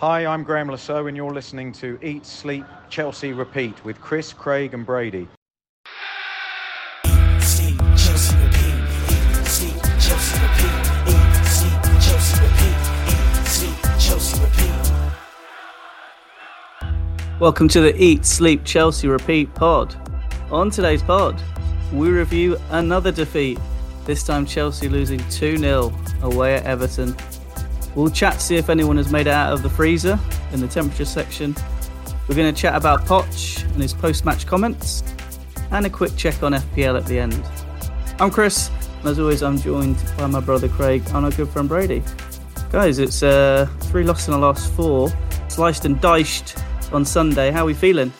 Hi, I'm Graham Lasso, and you're listening to Eat, Sleep, Chelsea, Repeat with Chris, Craig, and Brady. Welcome to the Eat, Sleep, Chelsea Repeat pod. On today's pod, we review another defeat, this time Chelsea losing 2 0 away at Everton. We'll chat to see if anyone has made it out of the freezer in the temperature section. We're going to chat about Poch and his post match comments, and a quick check on FPL at the end. I'm Chris, and as always, I'm joined by my brother Craig and our good friend Brady. Guys, it's uh, three losses in the last four, sliced and diced on Sunday. How are we feeling?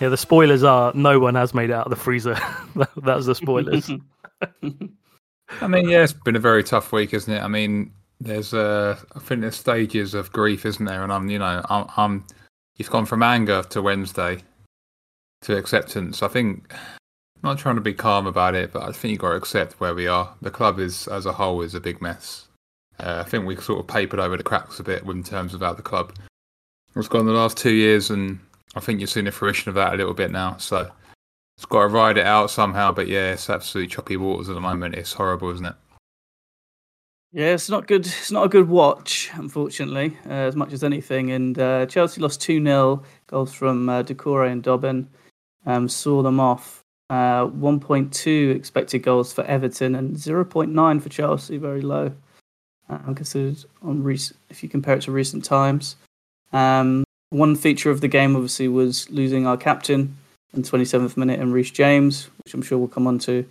Yeah, the spoilers are no one has made it out of the freezer. That's the spoilers. I mean, yeah, it's been a very tough week, isn't it? I mean, there's uh, I think there's stages of grief, isn't there? And I'm, you know, I'm, I'm you've gone from anger to Wednesday to acceptance. I think I'm not trying to be calm about it, but I think you've got to accept where we are. The club is, as a whole, is a big mess. Uh, I think we sort of papered over the cracks a bit in terms of how the club has gone the last two years, and I think you've seen the fruition of that a little bit now. So it's got to ride it out somehow. But yeah, it's absolutely choppy waters at the moment. It's horrible, isn't it? Yeah, it's not good. It's not a good watch, unfortunately, uh, as much as anything. And uh, Chelsea lost 2 0, goals from uh, Doucouré and Dobbin. Um, saw them off. Uh, 1.2 expected goals for Everton and 0.9 for Chelsea, very low. Um, considered on rec- if you compare it to recent times. Um, one feature of the game, obviously, was losing our captain in 27th minute and Reece James, which I'm sure we'll come on to.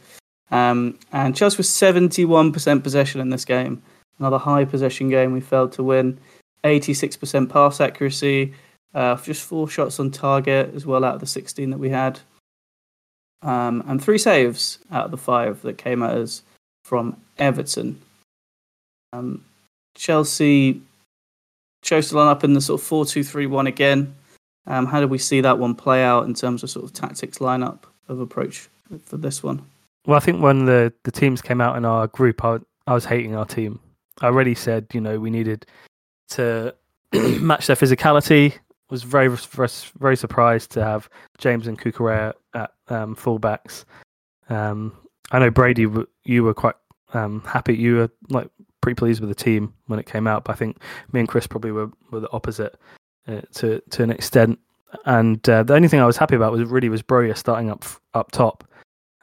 Um, and Chelsea was 71% possession in this game. Another high possession game. We failed to win. 86% pass accuracy. Uh, just four shots on target as well out of the 16 that we had. Um, and three saves out of the five that came at us from Everton. Um, Chelsea chose to line up in the sort of 4 2 3 1 again. Um, how did we see that one play out in terms of sort of tactics lineup of approach for this one? Well, I think when the, the teams came out in our group, I, I was hating our team. I already said, you know, we needed to match their physicality. Was very very surprised to have James and Cucurella at um, fullbacks. Um, I know Brady, you were quite um, happy. You were like pretty pleased with the team when it came out, but I think me and Chris probably were, were the opposite uh, to to an extent. And uh, the only thing I was happy about was really was Broja starting up up top.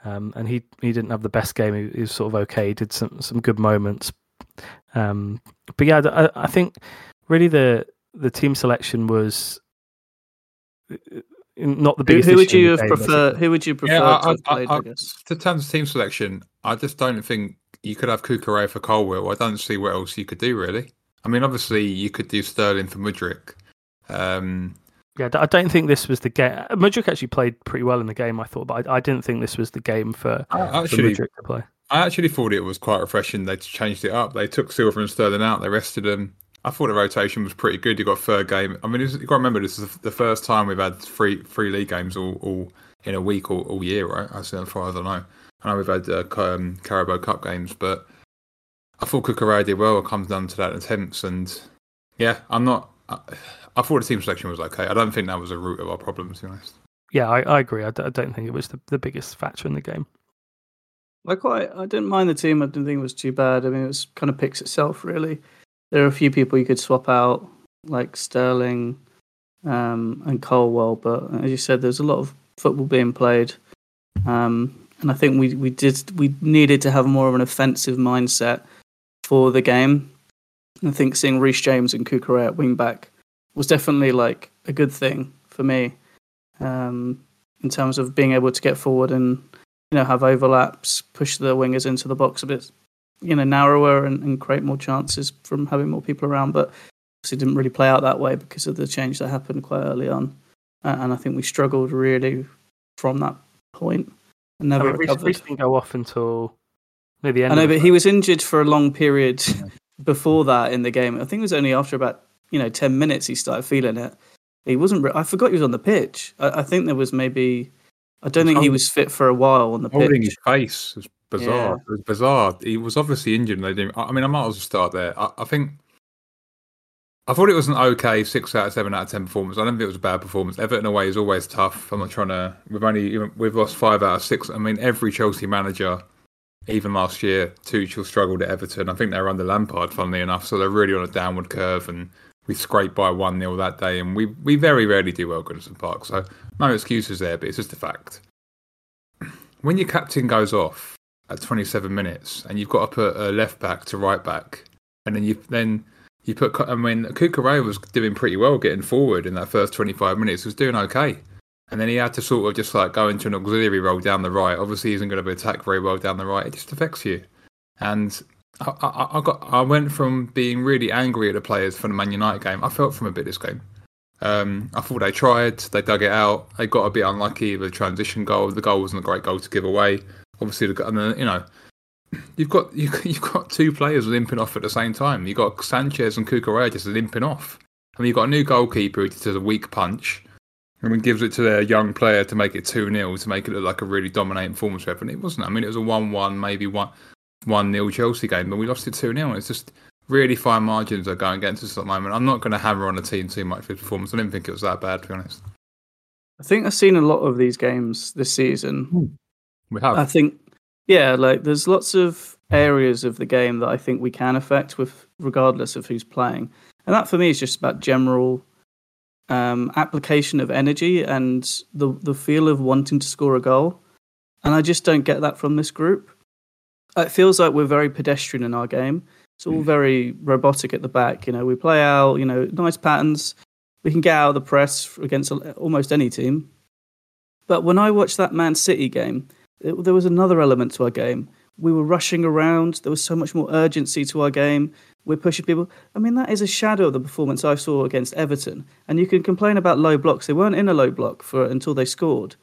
Um, and he he didn't have the best game. He, he, was sort of okay. He did some some good moments. Um, but yeah, I, I, think really the the team selection was uh, not the biggest. Who, who would you have preferred? Who would you prefer yeah, I, to played, I, I, guess. To terms of team selection, I just don't think you could have Cucurella for Colwill. I don't see what else you could do really. I mean, obviously you could do Sterling for Mudryk. Um, yeah, I don't think this was the game. Mudryk actually played pretty well in the game, I thought, but I, I didn't think this was the game for, actually, for Mudryk to play. I actually thought it was quite refreshing. They changed it up. They took Silva and Sterling out. They rested them. I thought the rotation was pretty good. You got third game. I mean, you got to remember this is the first time we've had three three league games all, all in a week all, all year, right? I said far as I know. I know we've had uh, um, Carabao Cup games, but I thought Cucurella did well. It comes down to that attempts, and yeah, I'm not. I, I thought the team selection was okay. I don't think that was a root of our problem, to be honest. Yeah, I, I agree. I d- I don't think it was the, the biggest factor in the game. I quite, I didn't mind the team. I didn't think it was too bad. I mean, it was kind of picks itself, really. There are a few people you could swap out, like Sterling um, and Colwill, but as you said, there's a lot of football being played, um, and I think we we did we needed to have more of an offensive mindset for the game. I think seeing Reece James and Cucurella at wing back was definitely like a good thing for me um, in terms of being able to get forward and you know have overlaps, push the wingers into the box a bit, you know, narrower and, and create more chances from having more people around. But obviously, didn't really play out that way because of the change that happened quite early on, uh, and I think we struggled really from that point and never I mean, recovered. Reece didn't go off until near the end. I know, but he was injured for a long period before that in the game. I think it was only after about you know, 10 minutes he started feeling it. He wasn't, I forgot he was on the pitch. I, I think there was maybe, I don't think he was fit for a while on the holding pitch. Holding his face was bizarre. Yeah. It was bizarre. He was obviously injured and they didn't, I mean, I might as well start there. I, I think, I thought it was an okay six out of seven out of ten performance. I don't think it was a bad performance. Everton away is always tough. I'm not trying to. We've only we've lost five out of six. I mean, every Chelsea manager, even last year, Tuchel struggled at Everton. I think they were under Lampard, funnily enough. So they're really on a downward curve, and we scraped by one 0 that day. And we we very rarely do well at Goodison Park. So no excuses there, but it's just a fact. When your captain goes off at 27 minutes, and you've got to put a left back to right back, and then you then you put, I mean, Cucurella was doing pretty well getting forward in that first 25 minutes. He was doing okay. And then he had to sort of just like go into an auxiliary role down the right. Obviously, he isn't going to be attacked very well down the right. It just affects you. And I, I, I, got, I went from being really angry at the players for the Man United game. I felt from a bit this game. Um, I thought they tried, they dug it out. They got a bit unlucky with the transition goal. The goal wasn't a great goal to give away. Obviously, the, and you know, You've got you, you've got two players limping off at the same time. You've got Sanchez and Cucurella just limping off. I mean, you've got a new goalkeeper who does a weak punch and then gives it to their young player to make it 2 0 to make it look like a really dominating performance for Everton. It wasn't. I mean, it was a 1 1, maybe 1 1 0 Chelsea game, but we lost it 2 0. It's just really fine margins are going against us at the moment. I'm not going to hammer on the team too much for performance. I didn't think it was that bad, to be honest. I think I've seen a lot of these games this season. We have. I think yeah, like there's lots of areas of the game that I think we can affect with regardless of who's playing. And that for me is just about general um, application of energy and the the feel of wanting to score a goal. And I just don't get that from this group. Uh, it feels like we're very pedestrian in our game. It's all hmm. very robotic at the back. You know, we play out, you know, nice patterns. We can get out of the press against almost any team. But when I watched that Man City game, it, there was another element to our game. We were rushing around. There was so much more urgency to our game. We're pushing people. I mean, that is a shadow of the performance I saw against Everton. And you can complain about low blocks. They weren't in a low block for until they scored.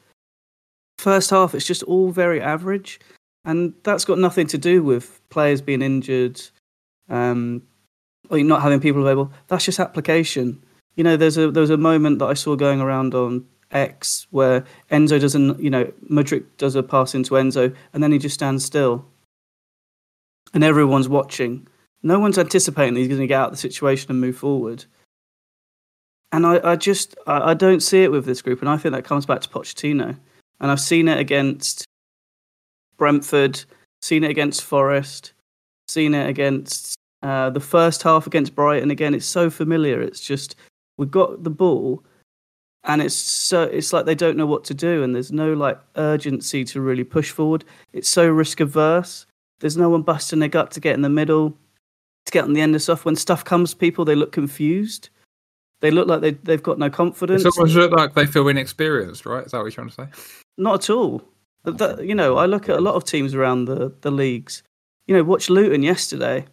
First half, it's just all very average, and that's got nothing to do with players being injured, um, or not having people available. That's just application. You know, there's a there was a moment that I saw going around on X where Enzo doesn't, you know, Mudryk does a pass into Enzo and then he just stands still. And everyone's watching. No one's anticipating he's going to get out of the situation and move forward. And I, I just, I, I don't see it with this group. And I think that comes back to Pochettino. And I've seen it against Brentford, seen it against Forest, seen it against uh, the first half against Brighton. Again, it's so familiar. It's just, we've got the ball and it's so it's like they don't know what to do and there's no like urgency to really push forward it's so risk averse there's no one busting their gut to get in the middle to get on the end of stuff when stuff comes people they look confused they look like they, they've got no confidence It's almost look like they feel inexperienced, right? Is that what you're trying to say? not at all that, you know i look at a lot of teams around the, the leagues you know watch luton yesterday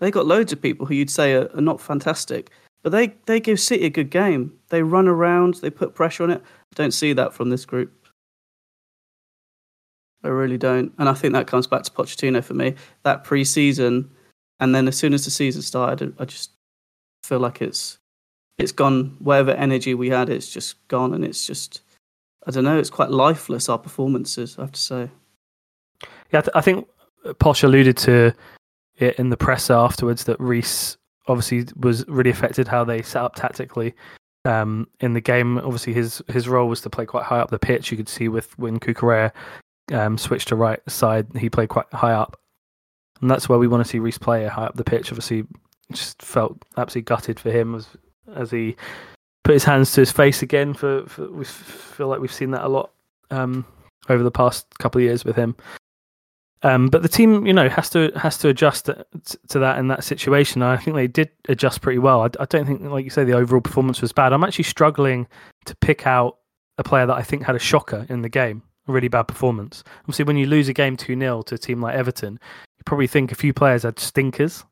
they got loads of people who you'd say are, are not fantastic but they, they give City a good game. They run around, they put pressure on it. I don't see that from this group. I really don't. And I think that comes back to Pochettino for me. That pre season, and then as soon as the season started, I just feel like it's it's gone. Whatever energy we had, it's just gone, and it's just I don't know. It's quite lifeless. Our performances, I have to say. Yeah, I, th- I think Poch alluded to it in the press afterwards that Reece obviously was really affected how they set up tactically um, in the game. Obviously, his his role was to play quite high up the pitch. You could see with when Cucurella um, switched to right side, he played quite high up, and that's where we want to see Reece play high up the pitch. Obviously, just felt absolutely gutted for him as as he put his hands to his face again. For, for we feel like we've seen that a lot um, over the past couple of years with him. Um, but the team, you know, has to has to adjust to, to that in that situation. I think they did adjust pretty well. I, I, don't think, like you say, the overall performance was bad. I'm actually struggling to pick out a player that I think had a shocker in the game, a really bad performance. Obviously, when you lose a game two 0 to a team like Everton, you probably think a few players had stinkers,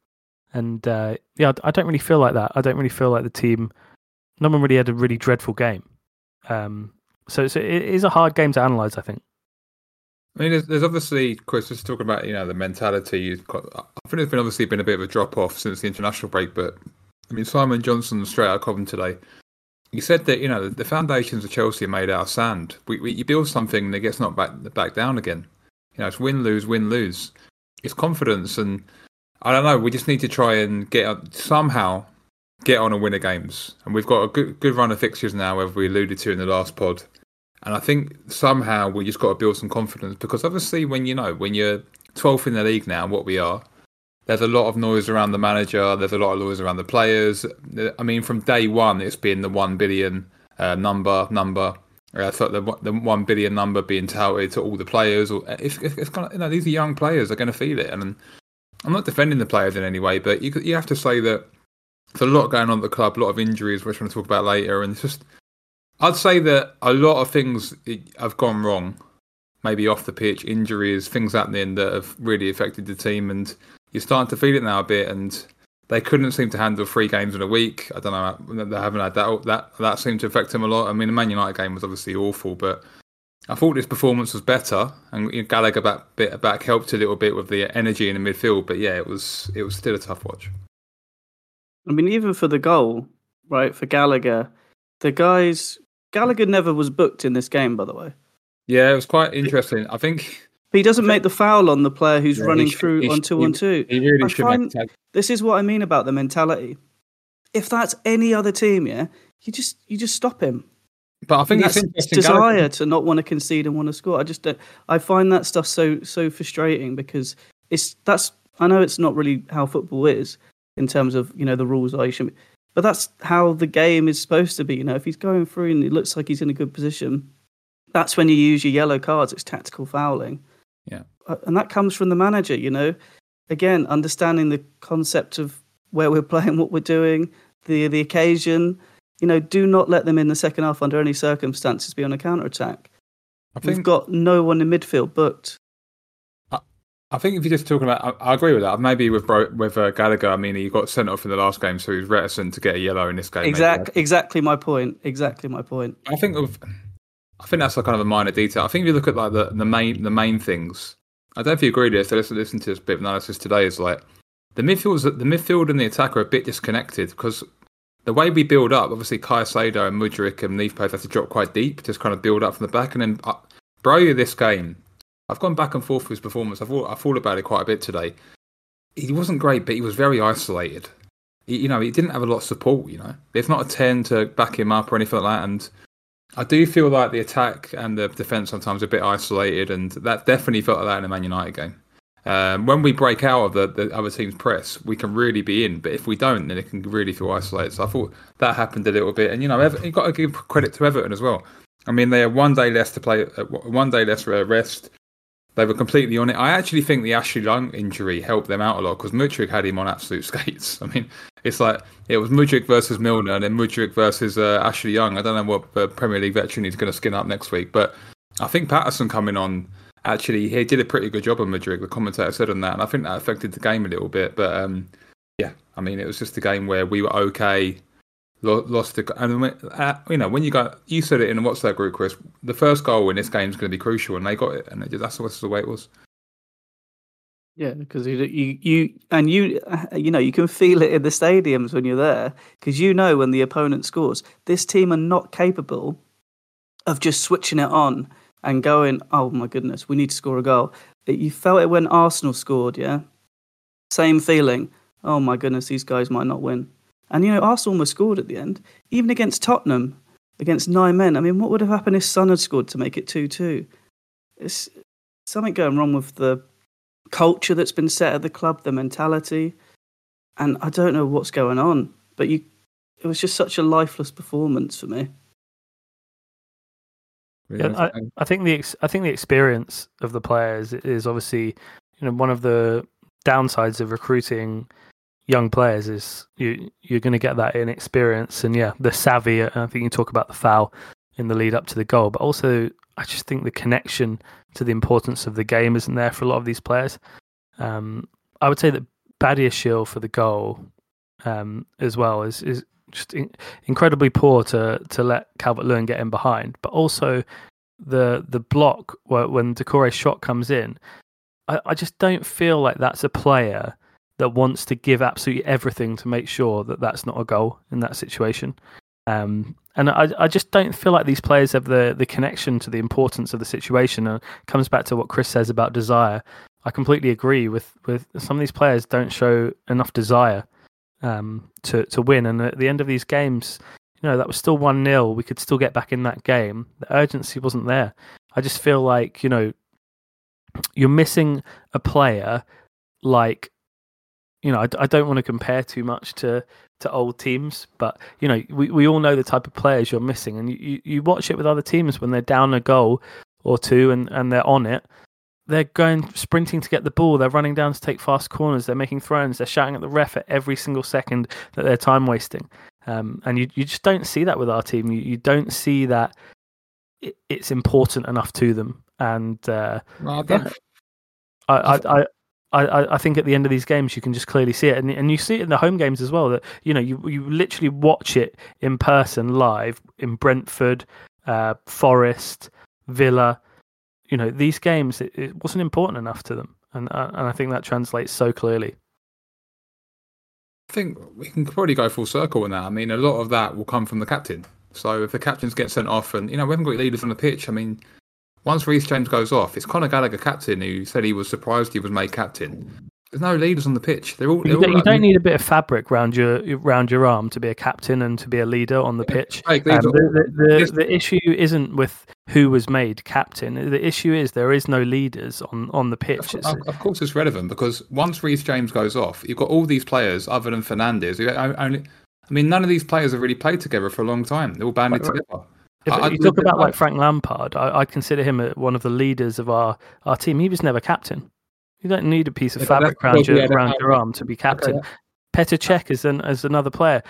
and uh, yeah, I don't really feel like that. I don't really feel like the team. No one really had a really dreadful game. Um, so, so it is a hard game to analyze. I think. I mean, there's, there's obviously, Chris, just talking about you know the mentality. Got, I think there's been obviously been a bit of a drop off since the international break, but I mean, Simon Johnson straight out of Cobham today, he said that you know the foundations of Chelsea are made out of sand. We, we you build something and it gets knocked back back down again. You know, it's win lose win lose. It's confidence, and I don't know. We just need to try and get up somehow get on and win the games. And we've got a good good run of fixtures now, as we alluded to in the last pod. And I think somehow we just got to build some confidence because obviously when you know when you're 12th in the league now, what we are, there's a lot of noise around the manager. There's a lot of noise around the players. Uh, I mean, from day one, it's been the one billion uh, number number. Uh, I thought the the one billion number being touted to all the players. Or uh, it's, it's, it's kind of, you know these are young players. They're going to feel it. And I'm not defending the players in any way, but you you have to say that there's a lot going on at the club. A lot of injuries, which we're going to talk about later. And it's just, I'd say that a lot of things have gone wrong. Maybe off the pitch, injuries, things happening that have really affected the team, and you're starting to feel it now a bit. And they couldn't seem to handle three games in a week. I don't know. They haven't had that. That that seemed to affect them a lot. I mean, the Man United game was obviously awful, but I thought this performance was better, and Gallagher back back helped a little bit with the energy in the midfield. But yeah, it was it was still a tough watch. I mean, even for the goal, right, for Gallagher, the guys. Gallagher never was booked in this game, by the way. Yeah, it was quite interesting. I think But he doesn't make the foul on the player who's Yeah, running should- through on two on two. he really I should find- tag. This is what I mean about the mentality. If that's any other team, yeah, you just you just stop him. But I think that's it's interesting. desire Gallagher- to not want to concede and want to score. I just don't. I find that stuff so so frustrating because it's that's. I know it's not really how football is in terms of you know the rules are you should, but that's how the game is supposed to be. You know, if he's going through and it looks like he's in a good position, that's when you use your yellow cards. It's tactical fouling. Yeah. Uh, and that comes from the manager. You know, again, understanding the concept of where we're playing, what we're doing, the the occasion. You know, do not let them in the second half under any circumstances be on a counter attack. We've got no one in midfield booked. I think if you're just talking about, I, I agree with that. Maybe with Bro, with uh, Gallagher, I mean, he got sent off in the last game, so he was reticent to get a yellow in this game. Exactly, exactly my point. Exactly my point. I think of, I think that's a kind of a minor detail. I think if you look at like the, the main the main things, I don't know if you agree with this. So listen, listen to this bit of analysis today. Is like the midfield, the midfield and the attack are a bit disconnected because the way we build up, obviously Caicedo and Mudryk and both have to drop quite deep, just kind of build up from the back, and then uh, Broja this game. I've gone back and forth with his performance. I've thought, I've thought about it quite a bit today. He wasn't great, but he was very isolated. He, you know, he didn't have a lot of support. You know, there's not a ten to back him up or anything like that, and I do feel like the attack and the defense sometimes are a bit isolated, and that definitely felt like that in the Man United game. Um, when we break out of the, the other team's press, we can really be in, but if we don't, then it can really feel isolated. So I thought that happened a little bit, and you know, Ever- you've got to give credit to Everton as well. I mean, they had one day less to play, uh, one day less rest. They were completely on it. I actually think the Ashley Young injury helped them out a lot because Mudryk had him on absolute skates. I mean, it's like it was Mudryk versus Milner and then Mudryk versus uh, Ashley Young. I don't know what uh, Premier League veteran he's going to skin up next week, but I think Patterson coming on actually he did a pretty good job on Mudryk. The commentator said on that, and I think that affected the game a little bit. But um, yeah, I mean, it was just a game where we were okay. Lo- Lost the, and uh, you know when you got you said it in the WhatsApp group, Chris. The first goal in this game is going to be crucial, and they got it, and it, that's that's the way it was. Yeah, because you, you you and you you know you can feel it in the stadiums when you're there because you know when the opponent scores. This team are not capable of just switching it on and going, "Oh my goodness, we need to score a goal." You felt it when Arsenal scored, yeah. Same feeling. Oh my goodness, these guys might not win. And you know, Arsenal almost scored at the end, even against Tottenham, against nine men. I mean, what would have happened if Son had scored to make it two-two? It's something going wrong with the culture that's been set at the club, the mentality, and I don't know what's going on. But you, it was just such a lifeless performance for me. Yeah, I, I think the I think the experience of the players is obviously you know one of the downsides of recruiting young players is you you're going to get that inexperience and yeah the savvy. I think you talk about the foul in the lead up to the goal, but also I just think the connection to the importance of the game isn't there for a lot of these players. Um, I would say that Badiashile for the goal um, as well is is just in, incredibly poor to to let Calvert Lewin get in behind, but also the the block where, when Doucouré's shot comes in, I, I just don't feel like that's a player that wants to give absolutely everything to make sure that that's not a goal in that situation. Um, and I, I just don't feel like these players have the, the connection to the importance of the situation. And comes back to what Chris says about desire. I completely agree with, with some of these players don't show enough desire um, to to win. And at the end of these games, you know that was still one 0 We could still get back in that game. The urgency wasn't there. I just feel like you know you're missing a player like you know I, I don't want to compare too much to to old teams, but you know we, we all know the type of players you're missing, and you, you, watch it with other teams when they're down a goal or two and, and they're on it. They're going sprinting to get the ball. They're running down to take fast corners. They're making throws. They're shouting at the ref at every single second that they're time wasting. Um, and you, you just don't see that with our team. You, you don't see that it, it's important enough to them. And uh, Well, I I, I, I, I, think at the end of these games you can just clearly see it, and and you see it in the home games as well. That you know you you literally watch it in person live in Brentford, uh, Forest, Villa. You know these games it, it wasn't important enough to them, and uh, and I think that translates so clearly. I think we can probably go full circle that. I mean, a lot of that will come from the captain. So if the captains get sent off, and you know we haven't got leaders on the pitch. I mean, once Reece James goes off, it's Conor Gallagher captain who said he was surprised he was made captain. There's no leaders on the pitch. They're all. They're You don't, all you like- don't need a bit of fabric round your round your arm to be a captain and to be a leader on the pitch. Like, Um, these are all- the, the, the, the issue isn't with who was made captain. The issue is there is no leaders on, on the pitch. Of, of course, it's relevant because once Reece James goes off, you've got all these players other than Fernandez. Who only, I mean, none of these players have really played together for a long time. They're all banded right. together. If I- you talk about like Frank Lampard, I, I consider him one of the leaders of our, our team. He was never captain. You don't need a piece of Yeah, fabric around your around your arm to be captain. Okay. Petr Cech is an, as another player.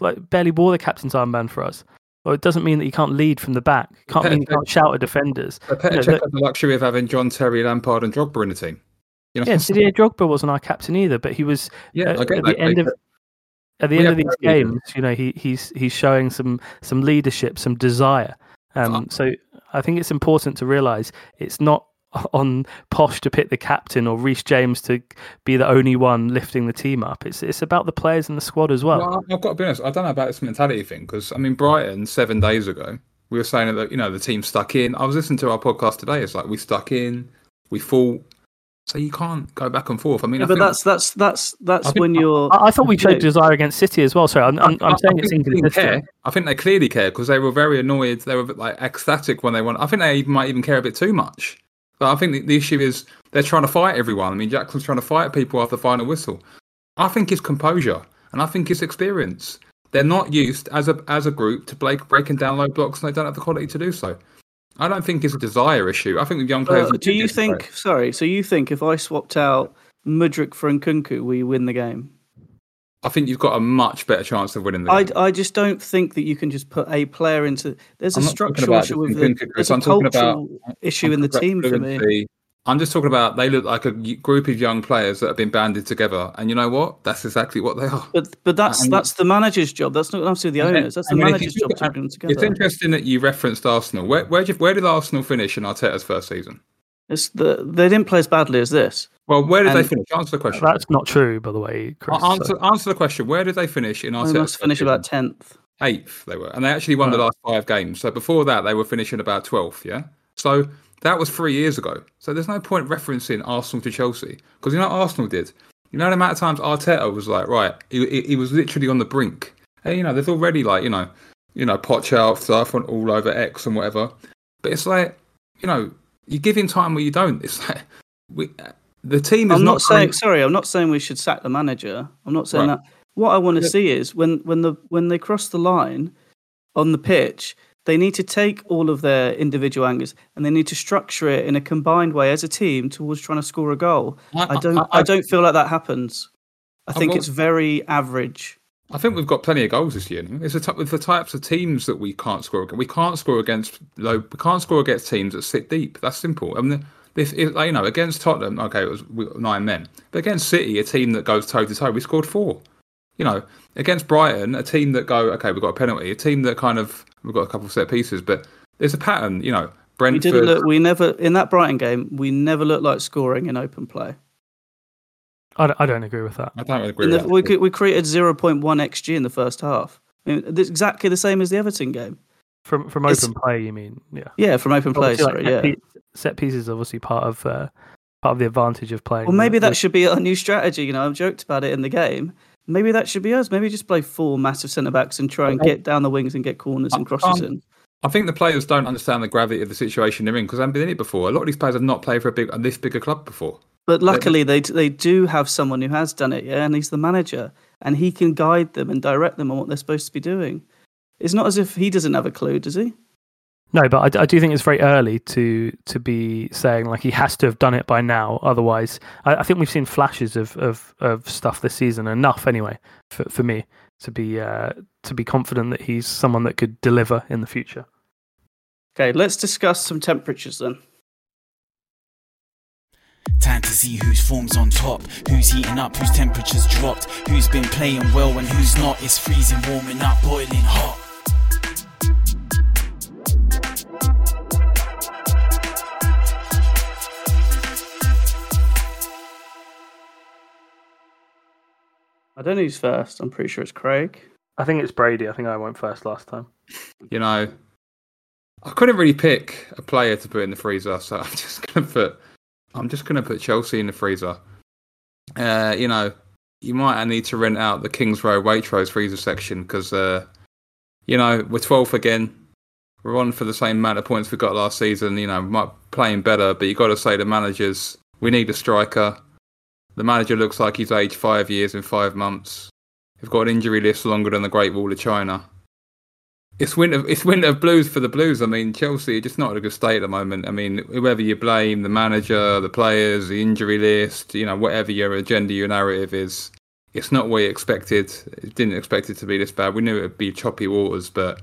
Like barely wore the captain's armband for us. Well, it doesn't mean that you can't lead from the back. Can't Petr mean you can't shout at defenders. But Petr Yeah, Cech look- had the luxury of having John Terry, Lampard, and Drogba in the team. You know, Yeah, Didier Drogba wasn't our captain either, but he was yeah, uh, at the end of at the We end of these games, you know, he, he's he's showing some some leadership, some desire. Um, so I think it's important to realise it's not on Poch to pick the captain or Reece James to be the only one lifting the team up. It's it's about the players in the squad as well. Well, I've got to be honest. I don't know about this mentality thing because I mean, Brighton seven days ago we were saying that you know the team stuck in. I was listening to our podcast today. It's like we stuck in, we fought. So you can't go back and forth. I mean, Yeah, I but that's that's that's that's think- when you're. I, I thought we you showed know, desire against City as well. Sorry, I'm I'm, I- I'm I saying it's think they inconsistent. care. I think they clearly care because they were very annoyed. They were like ecstatic when they won. I think they even, might even care a bit too much. But I think the, the issue is they're trying to fight everyone. I mean, Jackson's trying to fight people after the final whistle. I think it's composure and I think it's experience. They're not used as a as a group to break, breaking down low blocks, and they don't have the quality to do so. I don't think it's a desire issue. I think with young players, Uh, do you think? Sorry, so you think if I swapped out Mudryk for Nkunku, we win the game? I think you've got a much better chance of winning the I, game. I just don't think that you can just put a player into. There's a I'm talking structural issue with the. There's a I'm about- cultural issue I'm in the team for me. Fluency. I'm just talking about they look like a group of young players that have been banded together, and you know what? That's exactly what they are. But but that's And- that's the manager's job. That's not enough to do the And- owners. That's the I mean, manager's job to at- bring them It's interesting that you referenced Arsenal. Where where did, where did Arsenal finish in Arteta's first season? It's the they didn't play as badly as this. Well, where did they finish? Answer the question. That's not true, by the way, Chris. A- answer, so- answer the question. Where did they finish in They Arteta's must first finish season? about tenth. eighth. They were, and they actually won the last five games. So before that, they were finishing about twelfth. Yeah. So that was three years ago. So there's no point referencing Arsenal to Chelsea because you know what Arsenal did. You know the amount of times Arteta was like, right, he, he, he was literally on the brink. And you know, there's already like you know, you know, Poch out stuff on all over X and whatever. But it's like, you know, you give him time where you don't. It's like we, the team is I'm not, not saying sorry. I'm not saying we should sack the manager. I'm not saying Right. that. What I want to Yeah. see is when when the when they cross the line on the pitch, they need to take all of their individual angles and they need to structure it in a combined way as a team towards trying to score a goal. I don't. I, don't feel like that happens. I I think it's very average. I think we've got plenty of goals this year. It's a t- with the types of teams that we can't score against. We can't score against low. We can't score against teams that sit deep. That's simple. I mean, this is you know against Tottenham. Okay, it was nine men, but against City, a team that goes toe to toe, we scored four. You know, against Brighton, a team that go okay, we've got a penalty. A team that kind of we've got a couple of set pieces, but there's a pattern. You know, We Brentford. didn't look. We never in that Brighton game. We never looked like scoring in open play. I, don't, I don't agree with that. I don't agree In with the, that. we, we created 0.1 xg in the first half. I mean, it's exactly the same as the Everton game. From from It's- open play, you mean? Yeah. Yeah, from open play. Obviously, like, Sorry, set, yeah. piece, set pieces is obviously part of uh, part of the advantage of playing. Well, maybe the- that should be a new strategy. You know, I've joked about it in the game. Maybe that should be us. Maybe just play four massive centre backs and try and Okay. get down the wings and get corners and crosses in. I think the players don't understand the gravity of the situation they're in because they haven't been in it before. A lot of these players have not played for a big, this bigger club before. But luckily, they they do have someone who has done it, yeah, and he's the manager, and he can guide them and direct them on what they're supposed to be doing. It's not as if he doesn't have a clue, does he? No, but I do think it's very early to to be saying like he has to have done it by now. Otherwise, I, I think we've seen flashes of, of, of stuff this season enough anyway for, for me to be uh, to be confident that he's someone that could deliver in the future. Okay, let's discuss some temperatures then. Time to see whose form's on top, who's heating up, whose temperature's dropped, who's been playing well and who's not. It's freezing, warming up, boiling hot. I don't know who's first. I'm pretty sure it's Craig. I think it's Brady. I think I went first last time. You know, I couldn't really pick a player to put in the freezer, so I'm just gonna put, I'm just gonna put Chelsea in the freezer. Uh, you know, you might need to rent out the Kings Road Waitrose freezer section because, uh, you know, we're 12th again. We're on for the same amount of points we got last season. You know, we might playing better, but you got to say the managers. We need a striker. The manager looks like he's aged five years in five months. We've got an injury list longer than the Great Wall of China. It's winter. It's winter blues for the Blues. I mean, Chelsea are just not in a good state at the moment. I mean, whoever you blame, the manager, the players, the injury list, you know, whatever your agenda, your narrative is, it's not what you expected. Didn't expect it to be this bad. We knew it would be choppy waters, but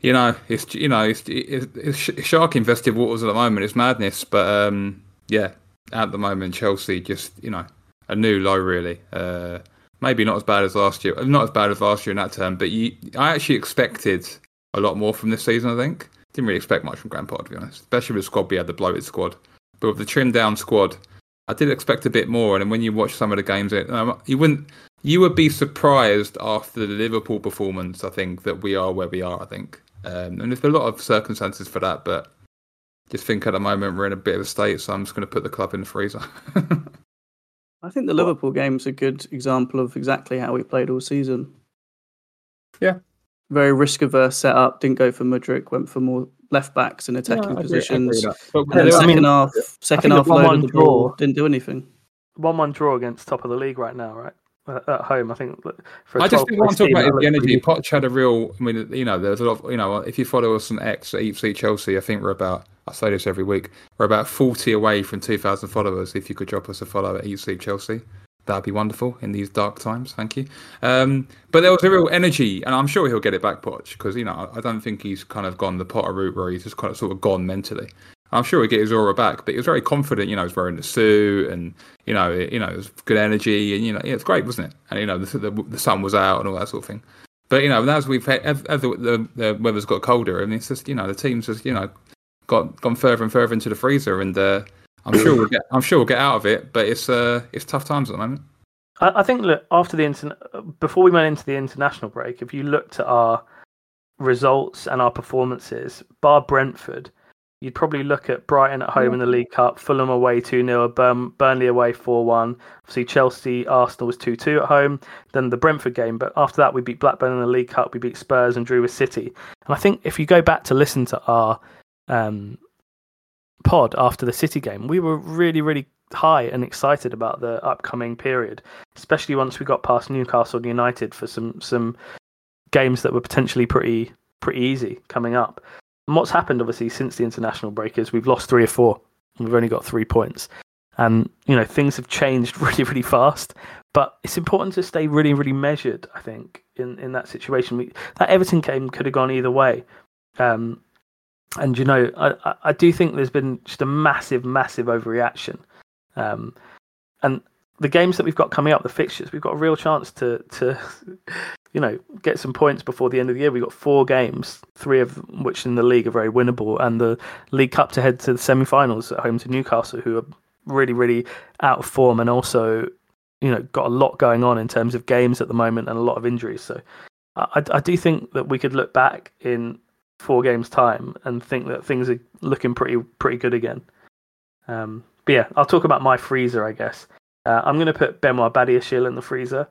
you know, it's you know, it's, it's, it's shark infested waters at the moment. It's madness, but um, yeah, at the moment, Chelsea just you know a new low really. Uh, maybe not as bad as last year, not as bad as last year in that term, but you, I actually expected a lot more from this season. I think didn't really expect much from Grandpa to be honest, especially with the squad we had, the bloated squad. But with the trimmed down squad, I did expect a bit more. And when you watch some of the games, it, um, you wouldn't, you would be surprised after the Liverpool performance. I think that we are where we are. I think, um, and there's a lot of circumstances for that, but just think at the moment we're in a bit of a state, so I'm just going to put the club in the freezer. I think the Liverpool game's a good example of exactly how we played all season. Yeah. Very risk averse setup. Didn't go for Mudryk. Went for more left backs in attacking positions. But And then I second mean, half, second half 1-1 loaded the ball. draw- Didn't do anything. One-one draw against top of the league right now, right at home. I think that for a I just 12th think what I'm talking team, about is the energy. pretty- Poch had a real. I mean, you know, there's a lot. Of, you know, if you follow us on X at EFC Chelsea, I think we're about. I say this every week. We're about 40 away from 2,000 followers. If you could drop us a follow at EFC Chelsea, that'd be wonderful in these dark times. Thank you. Um, but there was a real energy, and I'm sure he'll get it back, Poch, because you know I don't think he's kind of gone the Potter route where he's just kind of sort of gone mentally. I'm sure he'll get his aura back, but he was very confident. You know, he was wearing the suit, and you know, it, you know, it was good energy, and you know, yeah, it's great, wasn't it? And you know, the, the the sun was out and all that sort of thing. But you know, as we've had, as the, the, the weather's got colder, and it's just you know, the team's just you know, got gone further and further into the freezer, and uh, I'm sure we'll get I'm sure we'll get out of it. But it's uh, it's tough times at the moment. I, I think look after the interna- before we went into the international break, if you looked at our results and our performances, bar Brentford, you'd probably look at Brighton at home in the League Cup, Fulham away 2 0, Burn- Burnley away 4 1. Obviously, Chelsea, Arsenal was 2 2 at home, then the Brentford game. But after that, we beat Blackburn in the League Cup, we beat Spurs and drew with City. And I think if you go back to listen to our um, pod after the City game, we were really, really high and excited about the upcoming period, especially once we got past Newcastle United for some some games that were potentially pretty pretty easy coming up. And what's happened obviously since the international break is we've lost three or four. And we've only got three points. And you know, things have changed really, really fast. But it's important to stay really, really measured, I think, in, in that situation. We, that Everton game could have gone either way. Um, and you know, I, I- do think there's been just a massive, massive overreaction. Um, and the games that we've got coming up, the fixtures, we've got a real chance to to you know get some points before the end of the year. We've got four games, three of which in the league are very winnable, and the League Cup to head to the semi-finals at home to Newcastle, who are really, really out of form, and also you know got a lot going on in terms of games at the moment and a lot of injuries. So I, I do think that we could look back in four games time and think that things are looking pretty pretty good again. Um, but yeah, I'll talk about my freezer, I guess. Uh, I'm going to put Benoit Badiashile in the freezer.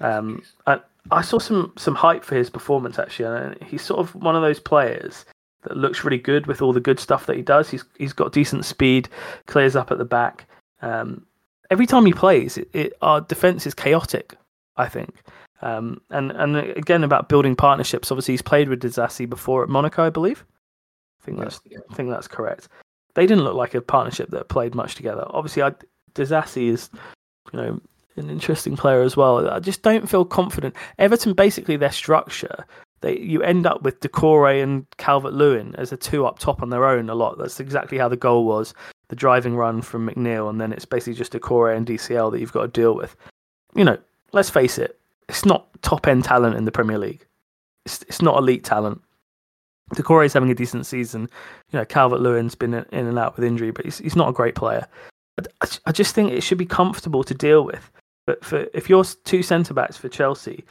Um, I, I saw some some hype for his performance actually, and he's sort of one of those players that looks really good with all the good stuff that he does. He's he's got decent speed, clears up at the back. Um, every time he plays, it, it, our defense is chaotic. I think, um, and and again about building partnerships. Obviously, he's played with Disasi before at Monaco, I believe. I think that's I think that's correct. They didn't look like a partnership that played much together. Obviously, I, is, you know, an interesting player as well. I just don't feel confident. Everton basically their structure. They you end up with Doucouré and Calvert Lewin as a two up top on their own a lot. That's exactly how the goal was. The driving run from McNeil, and then it's basically just Doucouré and DCL that you've got to deal with. You know, let's face it, it's not top end talent in the Premier League. It's it's not elite talent. is having a decent season. You know, Calvert Lewin's been in and out with injury, but he's he's not a great player. I, I just think it should be comfortable to deal with. But for if you're two centre backs for Chelsea,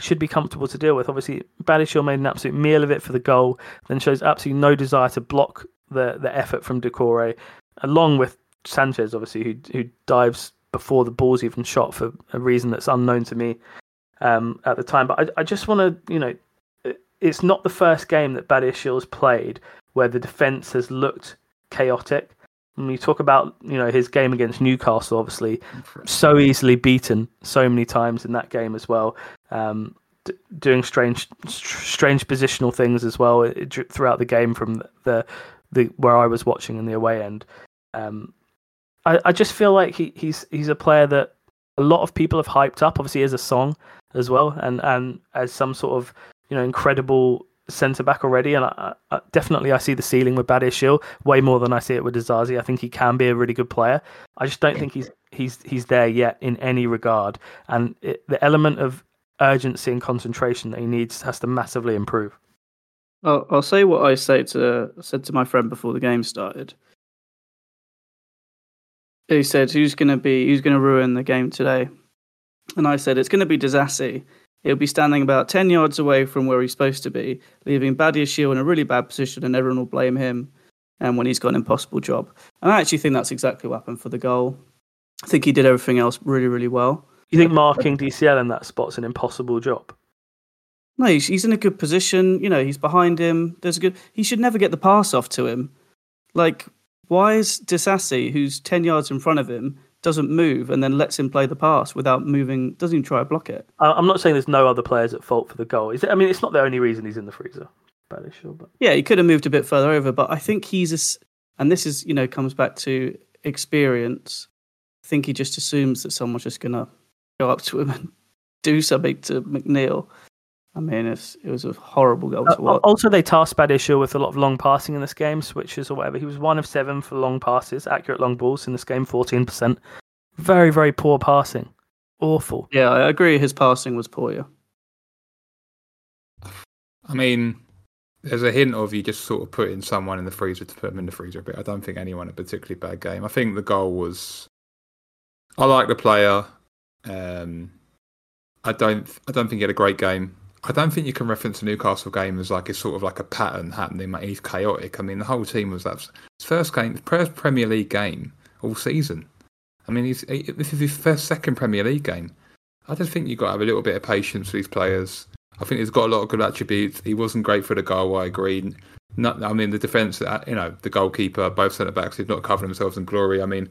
should be comfortable to deal with. Obviously, Badiashile made an absolute meal of it for the goal, then shows absolutely no desire to block the the effort from Doucouré, along with Sanchez, obviously, who who dives before the ball's even shot for a reason that's unknown to me um, at the time. But I, I just want to, you know, it's not the first game that Badiashile's played where the defence has looked chaotic. When you talk about, you know, his game against Newcastle, obviously, so easily beaten so many times in that game as well. Um, d- doing strange, strange positional things as well throughout the game from the, the where I was watching in the away end. Um, I, I just feel like he, he's he's a player that a lot of people have hyped up. Obviously, as a song as well, and and as some sort of you know incredible centre back already. And I, I, definitely, I see the ceiling with Badiashile way more than I see it with Disasi. I think he can be a really good player. I just don't think he's he's he's there yet in any regard. And it, the element of urgency and concentration that he needs has to massively improve. I'll, I'll say what I say to said to my friend before the game started. He said, "Who's going to be? Who's going to ruin the game today?" And I said, "It's going to be Disasi." He'll be standing about 10 yards away from where he's supposed to be, leaving Badiashile in a really bad position, and everyone will blame him and um, when he's got an impossible job. And I actually think that's exactly what happened for the goal. I think he did everything else really, really well. You think marking DCL in that spot's an impossible job? No, he's, he's in a good position. You know, he's behind him. There's a good. He should never get the pass off to him. Like, why is Disasi, who's ten yards in front of him, doesn't move and then lets him play the pass without moving, doesn't even try to block it. I'm not saying there's no other players at fault for the goal. Is it, I mean, it's not the only reason he's in the freezer. Fairly sure, but yeah, he could have moved a bit further over, but I think he's a, and this is you know comes back to experience. I think he just assumes that someone's just gonna go up to him and do something to McNeil. I mean, it's, it was a horrible goal to uh, watch. Also, they tasked Badiashile with a lot of long passing in this game, switches or whatever. He was one of seven for long passes, accurate long balls in this game, 14%. Very, very poor passing. Awful. Yeah, I agree. His passing was poor, yeah. I mean, there's a hint of you just sort of putting someone in the freezer to put them in the freezer a bit. I don't think anyone had a particularly bad game. I think the goal was. I like the player. Um, I don't. I don't think he had a great game. I don't think you can reference the Newcastle game as like it's sort of like a pattern happening. He's chaotic. I mean, the whole team was that his first game, first Premier League game all season. I mean, he's, he, this is his first second Premier League game. I just think you've got to have a little bit of patience with these players. I think he's got a lot of good attributes. He wasn't great for the goal. I agree. Not, I mean, the defence, uh, you know, the goalkeeper, both centre backs, did not cover themselves in glory. I mean,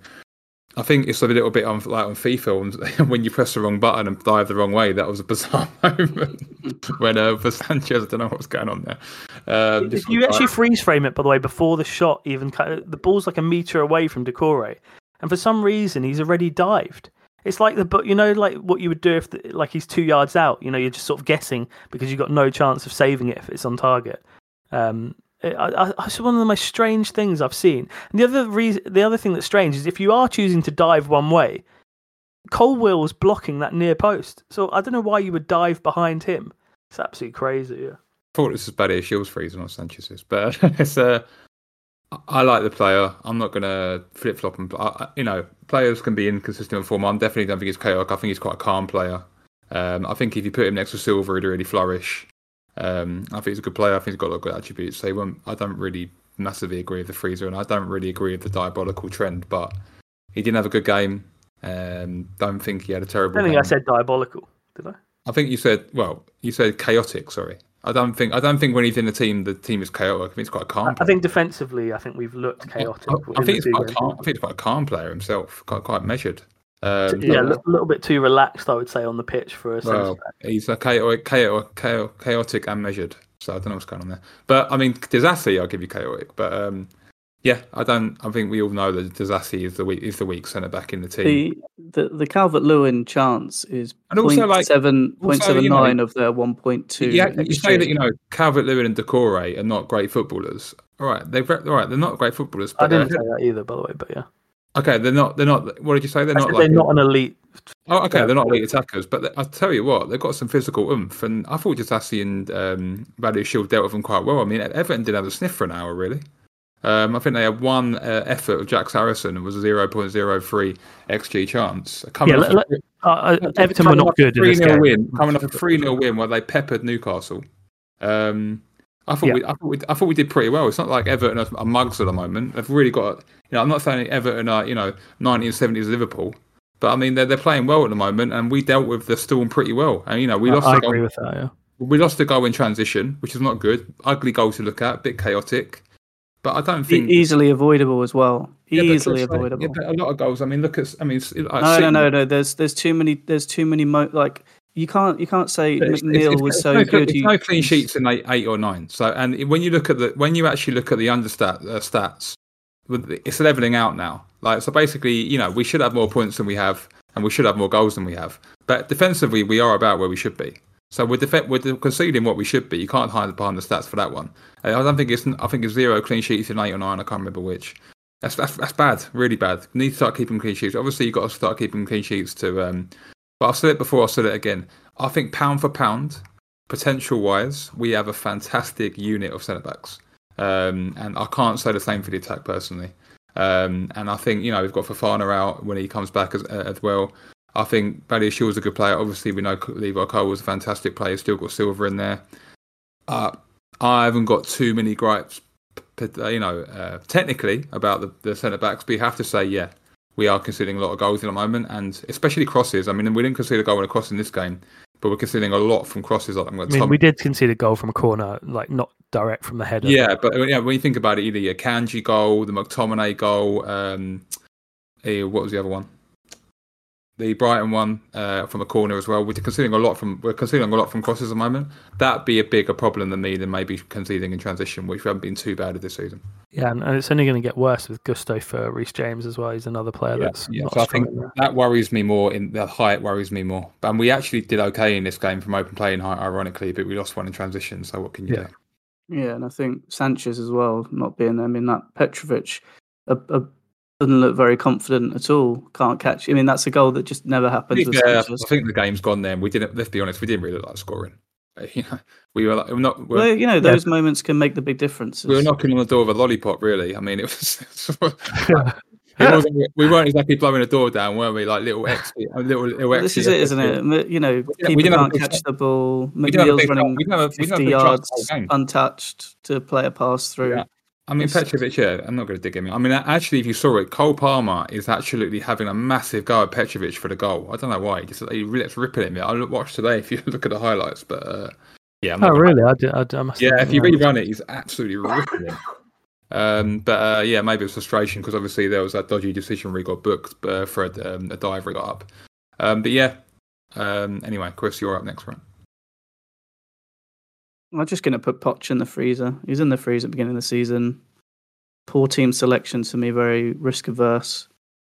I think it's a little bit on like on FIFA when you press the wrong button and dive the wrong way. That was a bizarre moment when uh, for Sanchez, I don't know what was going on there. Um, if you actually freeze frame it, by the way, before the shot even the ball's like a meter away from Doucouré, and for some reason he's already dived. It's like the but you know like what you would do if the, like he's two yards out. You know you're just sort of guessing because you've got no chance of saving it if it's on target. Um, it's one of the most strange things I've seen. And the other reason, the other thing that's strange is if you are choosing to dive one way, Colwill's blocking that near post. So I don't know why you would dive behind him. It's absolutely crazy. Yeah. I thought this was Badiashile's freezing on Sanchez's, but it's uh, I like the player. I'm not to flip flop and you know players can be inconsistent in form. I'm definitely don't think he's chaotic. I think he's quite a calm player. Um, I think if you put him next to Silva, he'd really flourish. Um, I think he's a good player. I think he's got a lot of good attributes. So won't, I don't really massively agree with the freezer, and I don't really agree with the diabolical trend. But he didn't have a good game. Um, don't think he had a terrible. I think game. I said diabolical. Did I? I think you said well, you said chaotic. Sorry, I don't think I don't think when he's in the team, the team is chaotic. I think it's quite a calm. I think defensively, I think we've looked chaotic. I, I in think the it's quite a calm, I think it's quite a calm player himself, quite quite measured. Um, yeah, a little bit too relaxed, I would say, on the pitch for a Well, centre back. he's a chaotic, chaotic, chaotic, chaotic and measured. So I don't know what's going on there. But I mean, Disasi, I'll give you chaotic. But um, yeah, I don't. I think we all know that Disasi is the weak is the weak centre back in the team. The the, the Calvert Lewin chance is And also, like- 0.7 also, you know, of their 1.2. yeah, you say that you know Calvert Lewin and Doucouré are not great footballers. All right, they're ve- all right. They're not great footballers. I didn't say that either, by the way, but yeah. Okay, they're not. They're not. What did you say? They're I not like they're not an elite. Oh, okay. They're not elite attackers, but they- I tell you what, they've got some physical oomph, and I thought Disasi and um, Badiashile dealt with them quite well. I mean, Everton did have a sniff for an hour, really. Um, I think they had one uh, effort of Jack Harrison. It was a 0.03 xG chance. Coming Yeah, off let- a- Uh, uh, Everton were not good 3-0 win, coming off a 3 0 win where they peppered Newcastle. Um, I thought Yeah. we, I thought we, I thought we did pretty well. It's not like Everton are, are mugs at the moment. They've really got, you know, I'm not saying Everton are, you know, 1970s Liverpool, but I mean they're they're playing well at the moment, and we dealt with the storm pretty well. And you know, we I- lost I a goal, agree with that. Yeah. we lost a goal in transition, which is not good. Ugly goal to look at, bit chaotic, but I don't think easily avoidable as well. Yeah, Easily like, avoidable. yeah, but a lot of goals. I mean, look at, I mean, like, no, no, no, no. There's there's too many. There's too many. Mo- like you can't you can't say it's- McNeil it's- was it's so no, good. It's you- no clean sheets in eight, eight or nine. So, and when you look at the when you actually look at the understat uh, stats, it's leveling out now. Like so, basically, you know, we should have more points than we have, and we should have more goals than we have. But defensively, we are about where we should be. So we're, def- we're conceding what we should be. You can't hide behind the stats for that one. Uh, I don't think it's. I think it's zero clean sheets in eight or nine. I can't remember which. That's that's, that's bad. Really bad. You need to start keeping clean sheets. Obviously, you've got to start keeping clean sheets to. Um, but I've said it before. I'll say it again. I think pound for pound, potential wise, we have a fantastic unit of centre backs. Um, and I can't say the same for the attack personally. Um, and I think you know we've got Fofana out when he comes back as as well. I think Badiashile's a good player. Obviously, we know Levi Colwill was a fantastic player. Still got Silva in there. Uh, I haven't got too many gripes, you know, uh, technically about the, the centre backs. But you have to say, yeah, we are conceding a lot of goals in the moment, and especially crosses. I mean, we didn't concede a goal and a cross in this game, but we're conceding a lot from crosses. Like, I mean, we did concede a goal from a corner, like not direct from the header. Yeah, but uh, yeah, when you think about it, either your Kanji goal, the McTominay goal, um, eh, what was the other one? The Brighton one uh, from a corner as well. We're conceding a lot from we're conceding a lot from crosses at the moment. That'd be a bigger problem than me than maybe conceding in transition, which we haven't been too bad at this season. Yeah, and, and it's only going to get worse with Gusto for Reece James as well. He's another player Yeah, that's yeah. not So I think there. that worries me more. In the height worries me more. And we actually did okay in this game from open play and height, ironically, but we lost one in transition. So what can you Yeah. do? Yeah, and I think Sanchez as well not being there. I mean, that Petrovic uh, uh, doesn't look very confident at all. Can't catch. I mean, that's a goal that just never happens Yeah, I think the game's gone there. and We didn't. Let's be honest. We didn't really like scoring. You know, we were like, we're not. We're, Well, you know, those moments can make the big difference. we were knocking on the door of a lollipop, really. I mean, it was. we weren't exactly blowing the door down, were we? Like little X, little little Well, X. this is it, isn't it? You know, we didn't can't catch the ball. We didn't have McNeil's running We didn't have a- we didn't have a 50 yards the whole game. untouched to play a pass through. Yeah. I mean, It's- Petrovic, yeah, I'm not going to dig him. in. I mean, actually, if you saw it, Cole Palmer is absolutely having a massive go at Petrovic for the goal. I don't know why. He just he let's rip at him. I watched today if you look at the highlights, but uh, yeah, I'm Oh, not gonna- really? I, did, I, did- I must Yeah, have- if you rerun it, he's absolutely ripping it. Um, but uh, yeah, maybe it's frustration because obviously there was that dodgy decision where he got booked uh, for a, um, a dive where he got up. Um, but yeah, um, anyway, Chris, you're up next, right? I'm just going to put Poch in the freezer. He's in the freezer at the beginning of the season. Poor team selection to me, very risk averse.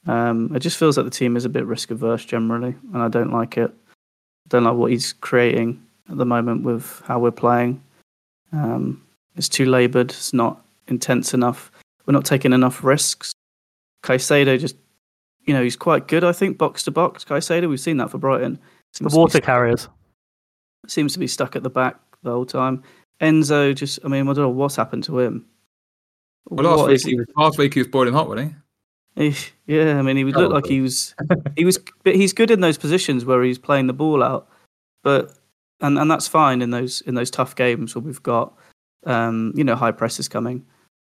Um, it just feels like the team is a bit risk averse generally, and I don't like it. I don't like what he's creating at the moment with how we're playing. Um, it's too laboured. It's not intense enough. We're not taking enough risks. Caicedo just, you know, he's quite good. I think box to box. Caicedo, we've seen that for Brighton. The Seems to be water carriers. seems to be stuck at the back the whole time. Enzo just, I mean, I don't know what's happened to him. Well, last What week, he was, last week he was boiling hot, wasn't he? he? Yeah, I mean, he would look like he was, he was, but he's good in those positions where he's playing the ball out, but and and that's fine in those in those tough games where we've got, um, you know, high presses coming.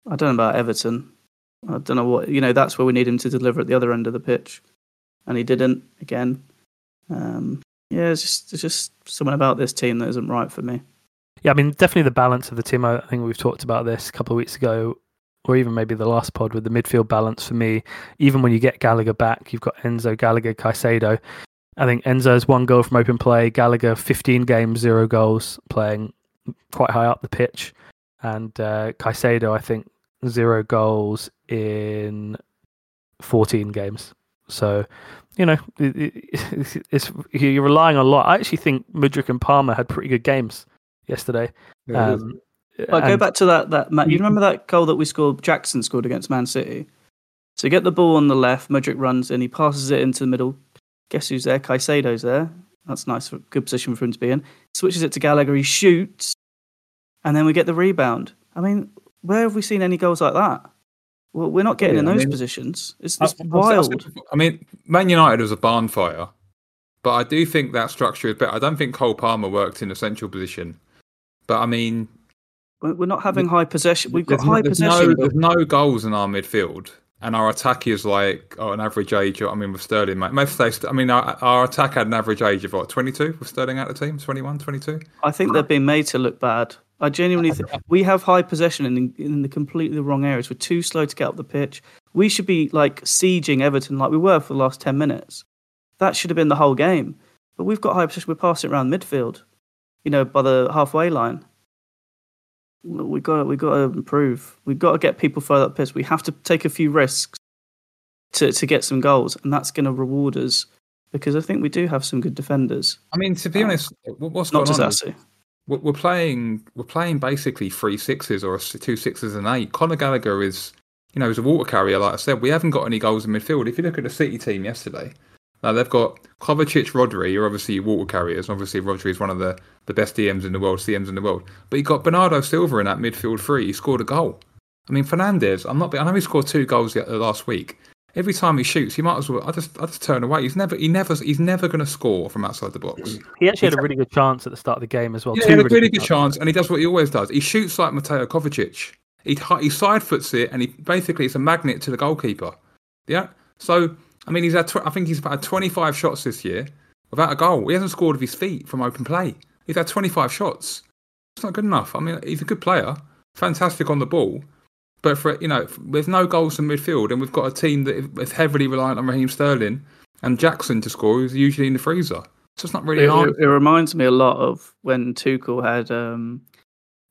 I don't know about Everton. I don't know what you know. That's where we need him to deliver at the other end of the pitch, and he didn't again. Um, Yeah, it's just there's just something about this team that isn't right for me. Yeah, I mean, definitely the balance of the team. I think we've talked about this a couple of weeks ago, or even maybe the last pod with the midfield balance for me. Even when you get Gallagher back, you've got Enzo, Gallagher, Caicedo. I think Enzo has one goal from open play. Gallagher, 15 games, zero goals, playing quite high up the pitch. And uh, Caicedo, I think, zero goals in 14 games. So, you know, it, it, it's, you're relying a lot. I actually think Mudryk and Palmer had pretty good games yesterday. Yeah, Um, Well, go back to that. That Ma- you remember that goal that we scored? Jackson scored against Man City. So you get the ball on the left. Mudryk runs in. He passes it into the middle. Guess who's there? Caicedo's there. That's nice. Good position for him to be in. Switches it to Gallagher. He shoots, and then we get the rebound. I mean, where have we seen any goals like that? Well, we're not getting Yeah, in I those mean- positions. It's, it's I- I- I- wild. I mean, Man United was a barn fire, but I do think that structure is better. I don't think Cole Palmer worked in a central position, but I mean, We're not having high possession. We've got high there's possession. no there's no goals in our midfield, and our attack is like oh, an average age. of- I mean, with Sterling, mate, most say, I mean, our, our attack had an average age of what 22 with Sterling out of the team, 21, 22. I think they're being made to look bad. I genuinely think we have high possession in, in the completely wrong areas. We're too slow to get up the pitch. We should be like sieging Everton like we were for the last 10 minutes. That should have been the whole game. But we've got high possession. We're passing it around midfield, you know, by the halfway line. We got we got to improve. We've got to get people further up the pitch. We have to take a few risks to, to get some goals, and that's going to reward us because I think we do have some good defenders. I mean, to be um, honest, what's Not going just on? we're we're playing we're playing basically three sixes or two sixes and eight. Conor Gallagher is you know is a water carrier. Like I said, we haven't got any goals in midfield. If you look at the City team yesterday, now they've got Kovacic, Rodri, are obviously water carriers. Obviously, Rodri is one of the the best DMs in the world, CMs in the world. But you got Bernardo Silva in that midfield three. He scored a goal. I mean, Fernandez. I'm not. I know he scored two goals the- uh, last week. Every time he shoots, he might as well. I just, I just turn away. He's never, he never, he's never going to score from outside the box. He actually had a really good chance at the start of the game as well. Yeah, he had a really really good good chance, and he does what he always does. He shoots like Mateo Kovacic. He he side foots it, and he basically it's a magnet to the goalkeeper. Yeah. So I mean, he's had tw- I think he's had 25 shots this year without a goal. He hasn't scored with his feet from open play. He's had 25 shots. It's not good enough. I mean, he's a good player, fantastic on the ball, but for you know, with no goals in midfield, and we've got a team that is heavily reliant on Raheem Sterling and Jackson to score, who's usually in the freezer. So it's not really It, it, it reminds me a lot of when Tuchel had um,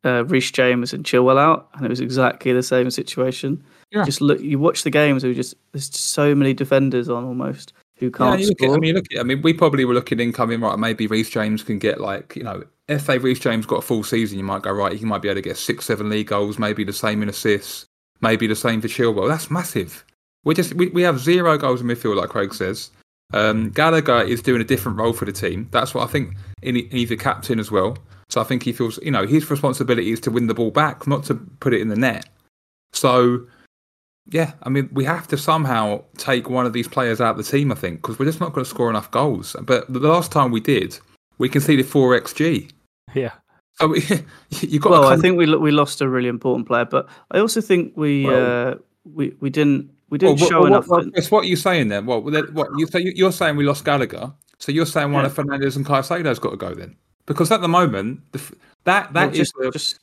uh, Reece James and Chilwell out, and it was exactly the same situation. Yeah. Just look, you watch the games. Who just there's just so many defenders on almost who can't you look at, score. I mean, look at, I mean, we probably were looking incoming, right? Maybe Reece James can get like, you know, if say Reece James got a full season, you might go right. He might be able to get six, seven league goals, maybe the same in assists, maybe the same for Chilwell. That's massive. We just we, we have zero goals in midfield, like Craig says. Um, Gallagher is doing a different role for the team. That's what I think. In, in he's a captain as well, so I think he feels, you know, his responsibility is to win the ball back, not to put it in the net. So yeah, I mean, we have to somehow take one of these players out of the team, I think, because we're just not going to score enough goals. But the last time we did, we conceded 4 XG. Yeah. So we, you got well, to I think we we lost a really important player, but I also think we Well- uh, we we didn't we didn't what- show what- enough. What, Chris, what are saying then? What, what, what you, so you- you're saying we lost Gallagher. So you're saying one Yeah. of Fernandez and Caicedo's got to go then? Because at the moment, the, that that well, just, a, just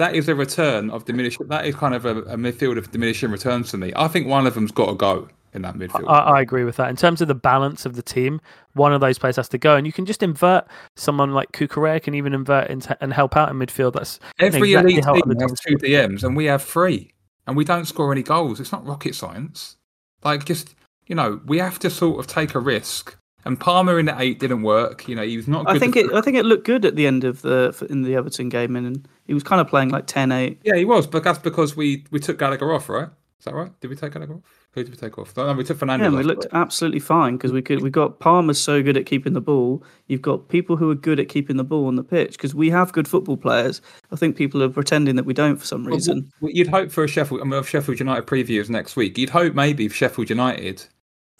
that is a return of diminishing. That is kind of a, a midfield of diminishing returns for me. I think one of them's got to go in that midfield. I, I agree with that. In terms of the balance of the team, one of those players has to go, and you can just invert someone like Cucurella can even invert into, and help out in midfield. That's Every exactly elite team has two DMs, and we have three, and we don't score any goals. It's not rocket science. Like, just you know, we have to sort of take a risk. And Palmer in the eight didn't work. You know, he was not. Good I think it I think it looked good at the end of the in the Everton game, and he was kind of playing like 10-8. Yeah, he was, but that's because we we took Gallagher off, right? Is that right? Did we take Gallagher off? Who did we take off? No, we took Fernandez. Yeah, and we off. looked absolutely fine because we could. We got Palmer's so good at keeping the ball. You've got people who are good at keeping the ball on the pitch because we have good football players. I think people are pretending that we don't for some reason. well, You'd hope for a Sheffield. I mean, Sheffield United previews next week. You'd hope maybe if Sheffield United,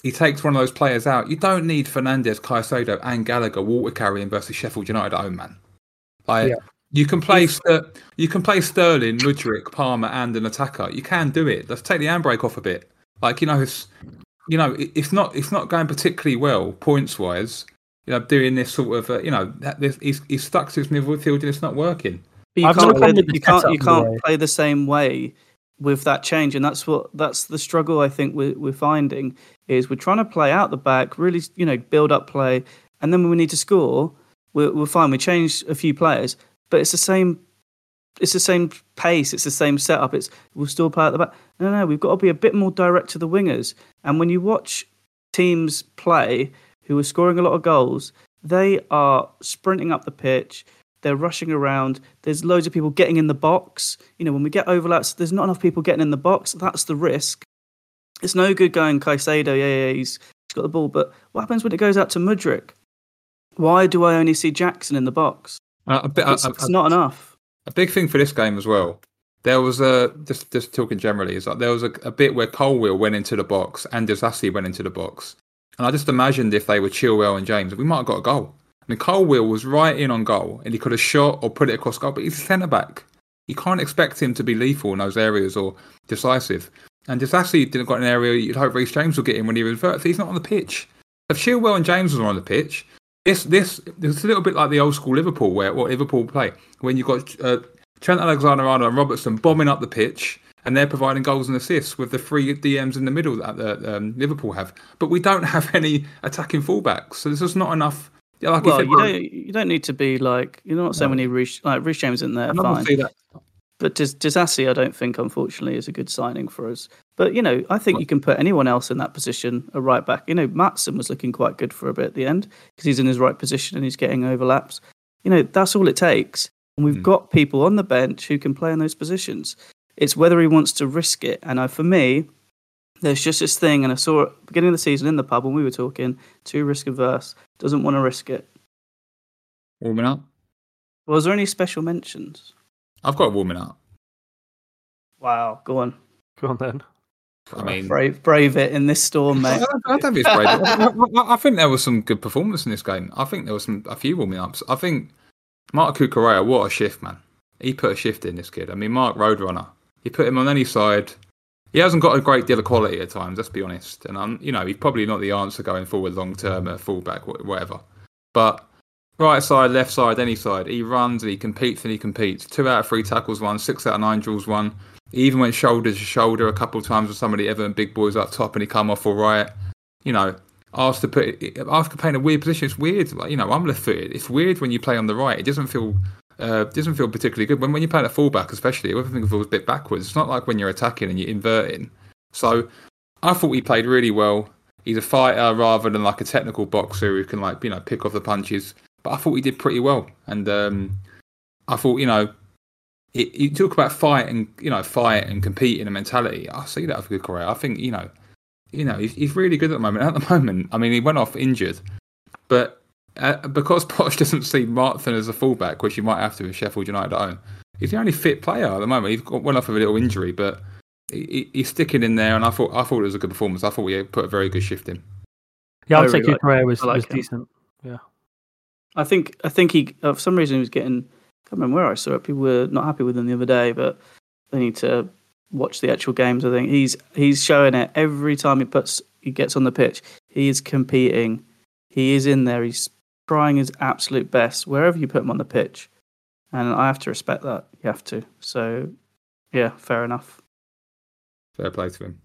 he takes one of those players out. You don't need Fernandez, Caicedo, and Gallagher water carrying versus Sheffield United at home, man. Like Yeah. you can play Ster- you can play Sterling, Mudryk, Palmer, and an attacker. You can do it. Let's take the handbrake off a bit. Like you know, it's you know, it, it's not it's not going particularly well points wise. you know, doing this sort of, uh, you know, that, this, he's, he's stuck to his midfield and it's not working. But you I've can't, play, the- you can't, setup you in the can't play the same way with that change, and that's what that's the struggle I think we're, we're finding is we're trying to play out the back, really, you know, build up play, and then when we need to score, we're, we're fine. We change a few players, but it's the same. It's the same pace. It's the same setup. It's we'll still play at the back. No, no, we've got to be a bit more direct to the wingers. And when you watch teams play who are scoring a lot of goals, they are sprinting up the pitch. They're rushing around. There's loads of people getting in the box. You know, when we get overlaps, there's not enough people getting in the box. That's the risk. It's no good going Caicedo. Yeah, yeah, he's, he's got the ball. But what happens when it goes out to Mudryk? Why do I only see Jackson in the box? Uh, a, bit, a, It's, a- it's not uh, enough. a big thing for this game as well. There was a just just talking generally is like there was a, a bit where Colwill went into the box and Disasi went into the box, and I just imagined if they were Chilwell and James, we might have got a goal. I Will was right in on goal, and he could have shot or put it across goal, but he's a centre back. You can't expect him to be lethal in those areas or decisive. And Disasi didn't got an area you'd hope Reece James will get in when he reverts. He's not on the pitch. If Chilwell and James were on the pitch, this this it's a little bit like the old school Liverpool where what Liverpool play when you've got uh, Trent Alexander-Arnold and Robertson bombing up the pitch and they're providing goals and assists with the three DMs in the middle that um, Liverpool have. But we don't have any attacking fullbacks, so there's just not enough. Yeah, like Well, you don't you don't need to be like you're not so we need Reece like Reece James in there. I'm Fine. But Dis- Disasi, I don't think, unfortunately, is a good signing for us. But you know, I think you can put anyone else in that position, a right back. You know, Maatsen was looking quite good for a bit at the end because he's in his right position and he's getting overlaps. You know, that's all it takes. And we've Mm. got people on the bench who can play in those positions. It's whether he wants to risk it. And I, for me, there's just this thing, and I saw it beginning of the season in the pub when we were talking. Too risk averse, doesn't want to risk it. Warming up. Was there any special mentions? I've got warming up. Wow, go on, Go on then. I mean, brave, brave it in this storm, mate. don't, I don't think it's great. I, I- I think there was some good performance in this game. I think there was some a few warming ups. I think Marc Cucurella, what a shift, man. He put a shift in this kid. I mean, Mark Roadrunner. He put him on any side. He hasn't got a great deal of quality at times. Let's be honest. And I'm, you know, he's probably not the answer going forward long term at fullback, wh- whatever. But right side, left side, any side, he runs and he competes and he competes. Two out of three tackles won, six out of nine drills won. He even went shoulder to shoulder a couple of times with somebody ever and big boys up top, and he come off all right. You know, asked to put asked to play in a weird position. It's weird. You know, I'm left footed. It's weird when you play on the right. It doesn't feel uh, doesn't feel particularly good. When when you play at fullback, especially, everything feels a bit backwards. It's not like when you're attacking and you're inverting. So I thought he played really well. He's a fighter rather than like a technical boxer who can like you know pick off the punches. But I thought he did pretty well, and um, I thought you know it, you talk about fight and you know fight and compete in a mentality. I see that good career. I think you know, you know he's, he's really good at the moment. At the moment, I mean, he went off injured, but uh, because Poch doesn't see Martin as a fullback, which he might have to with Sheffield United at home, he's the only fit player at the moment. He's got went off of a little injury, but he, he- he's sticking in there. And I thought I thought it was a good performance. I thought we put a very good shift in. Yeah, I I'd say really like- Cucurella was, I like was him. decent. I think I think he uh, for some reason he was getting I can't remember where I saw it. People were not happy with him the other day, but they need to watch the actual games. I think he's he's showing it every time he puts he gets on the pitch. He is competing. He is in there. He's trying his absolute best wherever you put him on the pitch, and I have to respect that. You have to. So, yeah, fair enough. Fair play to him.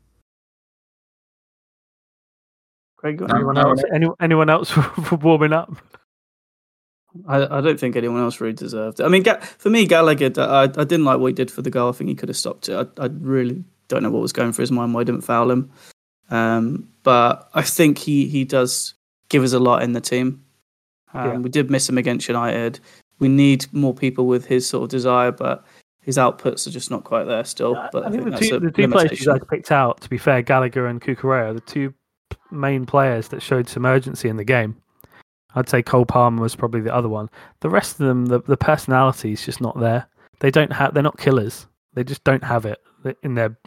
Craig, got No, anyone Anyone no, else? else? Any, anyone else for warming up? I, I don't think anyone else really deserved it. I mean, for me, Gallagher, I, I didn't like what he did for the goal. I think he could have stopped it. I, I really don't know what was going through his mind why he didn't foul him. Um, but I think he, he does give us a lot in the team. Um, Yeah. We did miss him against United. We need more people with his sort of desire, but his outputs are just not quite there still. But I think the that's two, the two players I picked out, to be fair, Gallagher and Cucurella, are the two main players that showed some urgency in the game. I'd say Cole Palmer was probably the other one. The rest of them, the, the personality is just not there. They don't have. They're not killers. They just don't have it in their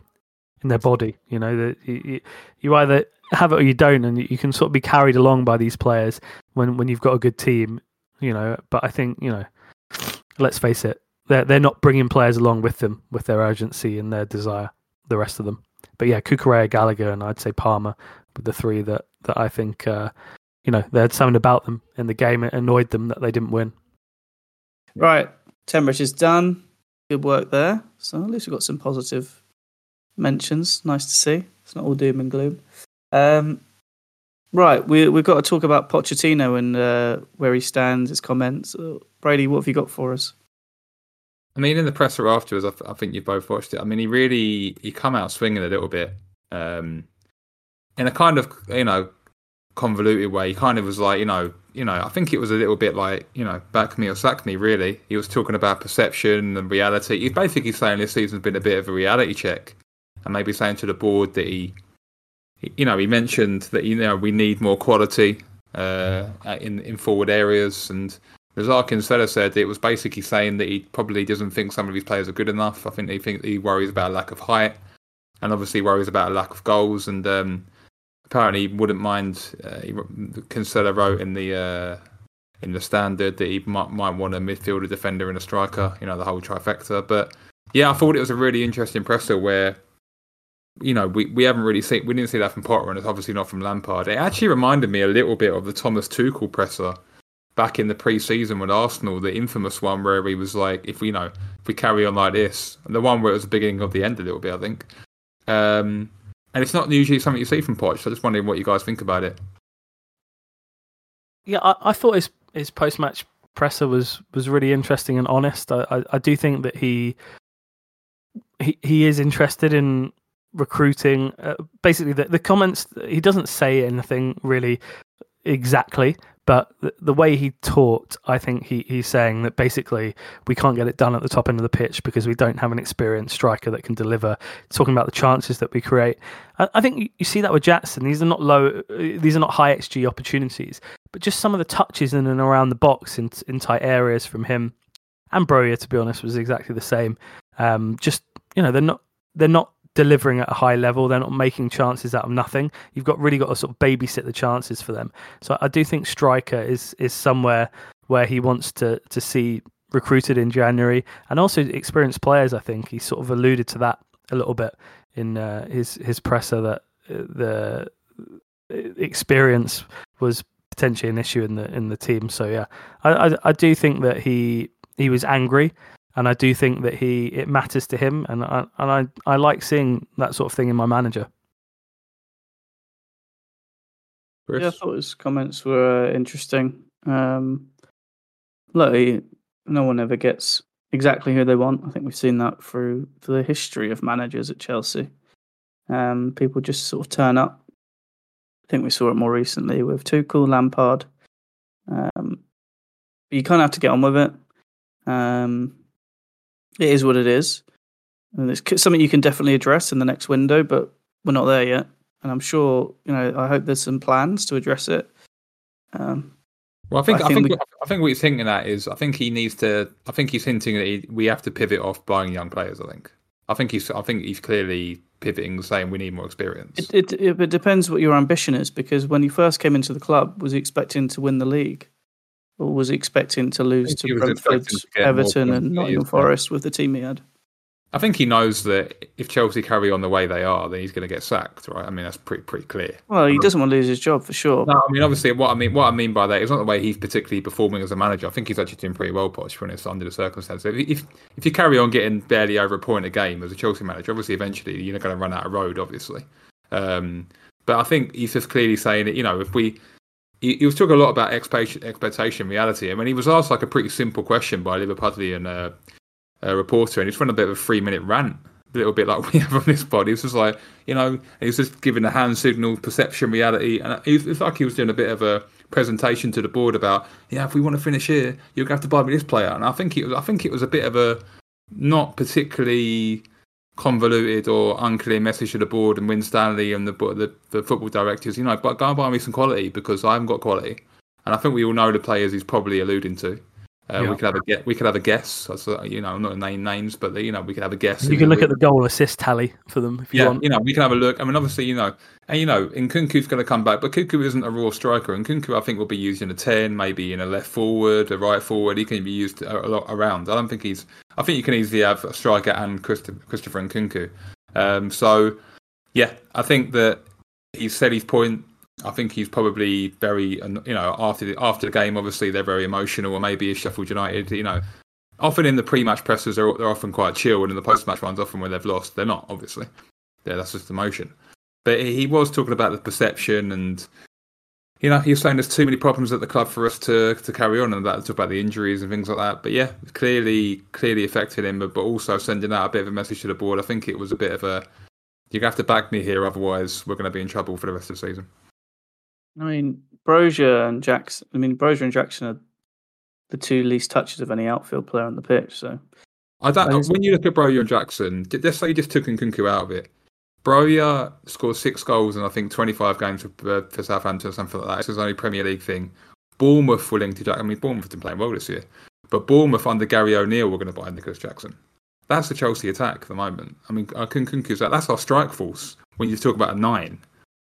in their body. You know, that you, you, you either have it or you don't, and you, can sort of be carried along by these players when when you've got a good team. You know, but I think you know, let's face it, they're they're not bringing players along with them with their urgency and their desire. The rest of them, but yeah, Cucurella, Gallagher, and I'd say Palmer, were the three that that I think uh, you know they had something about them in the game. It annoyed them that they didn't win. Right, temperature's done. Good work there. So at least we've got some positive mentions. Nice to see. It's not all doom and gloom. Um, right, we we've got to talk about Pochettino and uh, where he stands, his comments. Uh, Brady, what have you got for us? I mean, in the presser afterwards, I, th- I think you both watched it. I mean, he really he come out swinging a little bit, um, in a kind of you know convoluted way. He kind of was like, you know, you know, I think it was a little bit like, you know, back me or sack me. Really, he was talking about perception and reality. He's basically saying this season's been a bit of a reality check, and maybe saying to the board that he, you know, he mentioned that you know we need more quality uh, in in forward areas and Razak instead said it was basically saying that he probably doesn't think some of his players are good enough. I think he think he worries about a lack of height, and obviously worries about a lack of goals. And um, apparently, he wouldn't mind. Uh, he, Kinsella wrote in the uh, in the standard that he might might want a midfielder, defender, and a striker. You know, the whole trifecta. But yeah, I thought it was a really interesting presser where. You know, we, we haven't really seen we didn't see that from Potter, and it's obviously not from Lampard. It actually reminded me a little bit of the Thomas Tuchel presser back in the pre-season with Arsenal, the infamous one where he was like, "If we you know if we carry on like this," the one where it was the beginning of the end a little bit, I think. Um, and it's not usually something you see from Poch. So I'm just wondering what you guys think about it. Yeah, I, I thought his his post-match presser was was really interesting and honest. I, I, I do think that he he he is interested in recruiting. Uh, basically, the the comments he doesn't say anything really exactly, but the, the, way he taught, I think he, he's saying that basically we can't get it done at the top end of the pitch because we don't have an experienced striker that can deliver. Talking about the chances that we create, I, I think you, you, see that with Jackson. These are not low, these are not high xG opportunities, but just some of the touches in and around the box in in tight areas from him and Broja, to be honest, was exactly the same. Um, just you know, they're not they're not delivering at a high level. They're not making chances out of nothing. You've got really got to sort of babysit the chances for them. So I do think striker is is somewhere where he wants to to see recruited in January, and also experienced players. I think he sort of alluded to that a little bit in uh, his his presser that uh, the uh, experience was potentially an issue in the in the team. So yeah, I, I, I do think that he he was angry and I do think that he it matters to him, and I and I I like seeing that sort of thing in my manager. Chris? Yeah, I thought his comments were uh, interesting. Um, look, he, no one ever gets exactly who they want. I think we've seen that through the history of managers at Chelsea. Um, people just sort of turn up. I think we saw it more recently with Tuchel, Lampard. Um, you kind of have to get on with it. Um, it is what it is. And it's something you can definitely address in the next window, but we're not there yet. And I'm sure, you know, I hope there's some plans to address it. Um, well, I think I think I think, we, I think, what he's hinting at is I think he needs to. I think he's hinting that he, we have to pivot off buying young players. I think. I think he's. I think he's clearly pivoting, saying we need more experience. It, it, it, it depends what your ambition is, because when he first came into the club, was he expecting to win the league? Or was expecting to lose to Brentford, to Everton, and Nottingham Forest with the team he had? I think he knows that if Chelsea carry on the way they are, then he's going to get sacked, right? I mean, that's pretty pretty clear. Well, he doesn't want to lose his job for sure. No, I mean, obviously, what I mean what I mean by that is not the way he's particularly performing as a manager. I think he's actually doing pretty well, Poch, when it's under the circumstances. If, if if you carry on getting barely over a point a game as a Chelsea manager, obviously, eventually you're not going to run out of road, obviously. Um, but I think he's just clearly saying that you know if we he, he was talking a lot about expectation, expectation, reality. I mean, he was asked like a pretty simple question by Liverpudlian uh, a reporter, and he's went a bit of a three minute rant, a little bit like we have on this pod. He was just like, you know, he was just giving a hand signal, perception, reality, and it's like he was doing a bit of a presentation to the board about, yeah, if we want to finish here, you're gonna have to buy me this player. And I think it I think it was a bit of a not particularly convoluted or unclear message to the board and Winstanley and the, the the football directors, you know, but go and buy me some quality because I haven't got quality. And I think we all know the players he's probably alluding to. Uh, yeah. We could have a get. We could have a guess. You know, I'm not name names, but you know, we could have a guess. You can look at the goal assist tally for them if you yeah, want. you know, we can have a look. I mean, obviously, you know, and you know, Nkunku's going to come back, but Nkunku isn't a raw striker. And Nkunku, I think, will be used in a ten, maybe in a left forward, a right forward. He can be used a lot around. I don't think he's. I think you can easily have a striker and Christopher, Christopher Nkunku. Um, so, yeah, I think that he said his point. I think he's probably very, you know, after the after the game, obviously they're very emotional, or maybe it's Sheffield United, you know, often in the pre-match pressers they're, they're often quite chill, and in the post-match ones, often when they've lost, they're not. Obviously, yeah, that's just emotion. But he was talking about the perception, and you know, he was saying there's too many problems at the club for us to to carry on, and that talk about the injuries and things like that. But yeah, clearly, clearly affected him, but also sending out a bit of a message to the board. I think it was a bit of a you have to back me here, otherwise we're going to be in trouble for the rest of the season. I mean, Broja and Jackson. I mean, Broja and Jackson are the two least touches of any outfield player on the pitch. So I don't. When you look at Broja and Jackson, let's say you just took Nkunku out of it. Broja scored six goals in I think 25 games for, uh, for Southampton or something like that. It's his only Premier League thing. Bournemouth were linked to Jack. I mean, Bournemouth have been playing well this year, but Bournemouth under Gary O'Neill were going to buy Nicolas Jackson. That's the Chelsea attack at the moment. I mean, uh, Nkunku's that's our strike force. When you talk about a nine,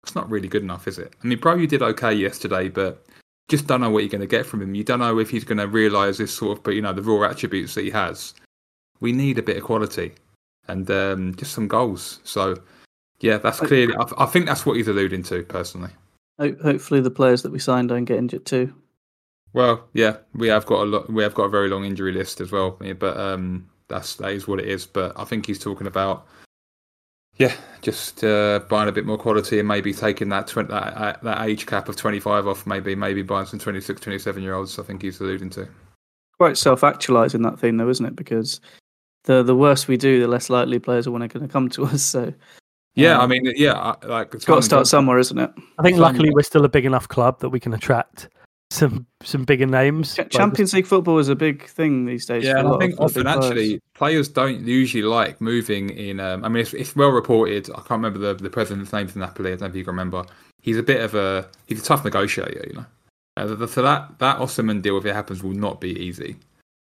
it's not really good enough, is it? I mean, Broja did okay yesterday, but just don't know what you're going to get from him. You don't know if he's going to realise this sort of, but you know, the raw attributes that he has. We need a bit of quality and um, just some goals. So, yeah, that's clearly. I, I, think that's what he's alluding to, personally. Hopefully, the players that we signed don't get injured too. Well, yeah, we have got a lot. We have got a very long injury list as well. But um, that's that is what it is. But I think he's talking about yeah, just uh, buying a bit more quality and maybe taking that, tw- that uh, that age cap of 25 off, maybe maybe buying some 26, 27 year olds. I think he's alluding to. Quite self actualizing that thing, though, isn't it? Because the the worse we do, the less likely players are going to come to us. So. Yeah, um, I mean, yeah, like it's got to start somewhere, isn't it? I think luckily we're still a big enough club that we can attract some some bigger names. Champions League football is a big thing these days. Yeah, I think often actually players don't usually like moving in. Um, I mean, it's, it's, well reported. I can't remember the the president's name for Napoli. I don't know if you can remember. He's a bit of a he's a tough negotiator, you know. Uh, so that that Osimhen deal, if it happens, will not be easy.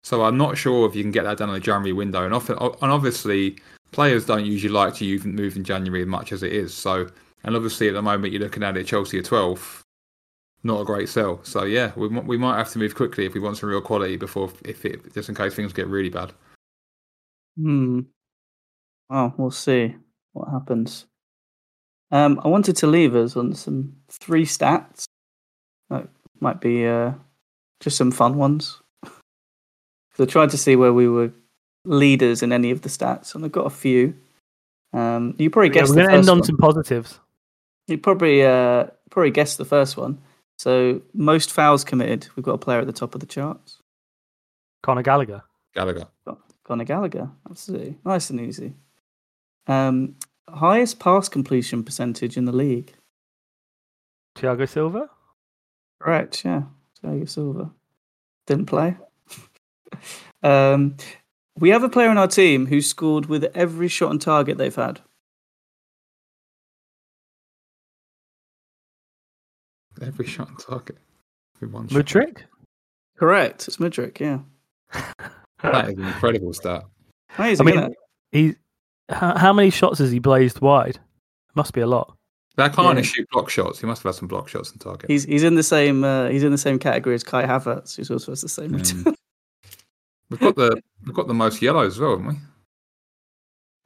So I'm not sure if you can get that done in the January window. And often, and obviously, players don't usually like to move in January as much as it is. So, and obviously at the moment you're looking at it, Chelsea are 12th not a great sell. So yeah, we we might have to move quickly if we want some real quality before if it just in case things get really bad. Hmm. Well, we'll see what happens. Um, I wanted to leave us on some three stats. That might be uh, just some fun ones. so I tried to see where we were leaders in any of the stats, and I've got a few. Um, you probably guessed. Yeah, we're going to end on one. some positives. You probably uh, probably guessed the first one. So most fouls committed, we've got a player at the top of the charts. Conor Gallagher. Gallagher. Conor Gallagher. Absolutely. Nice and easy. Um, highest pass completion percentage in the league. Thiago Silva? Correct, yeah. Thiago Silva. Didn't play. um, we have a player in our team who scored with every shot on target they've had. Every shot on target. one Mudryk? Correct. It's Mudryk, yeah. that is an incredible stat. Amazing, I mean, he, how, how, many shots has he blazed wide? Must be a lot. That can't yeah. shoot block shots. He must have had some block shots on target. He's he's in the same uh, he's in the same category as Kai Havertz, who's also has the same mm. we've got the we've got the most yellows as well, haven't we?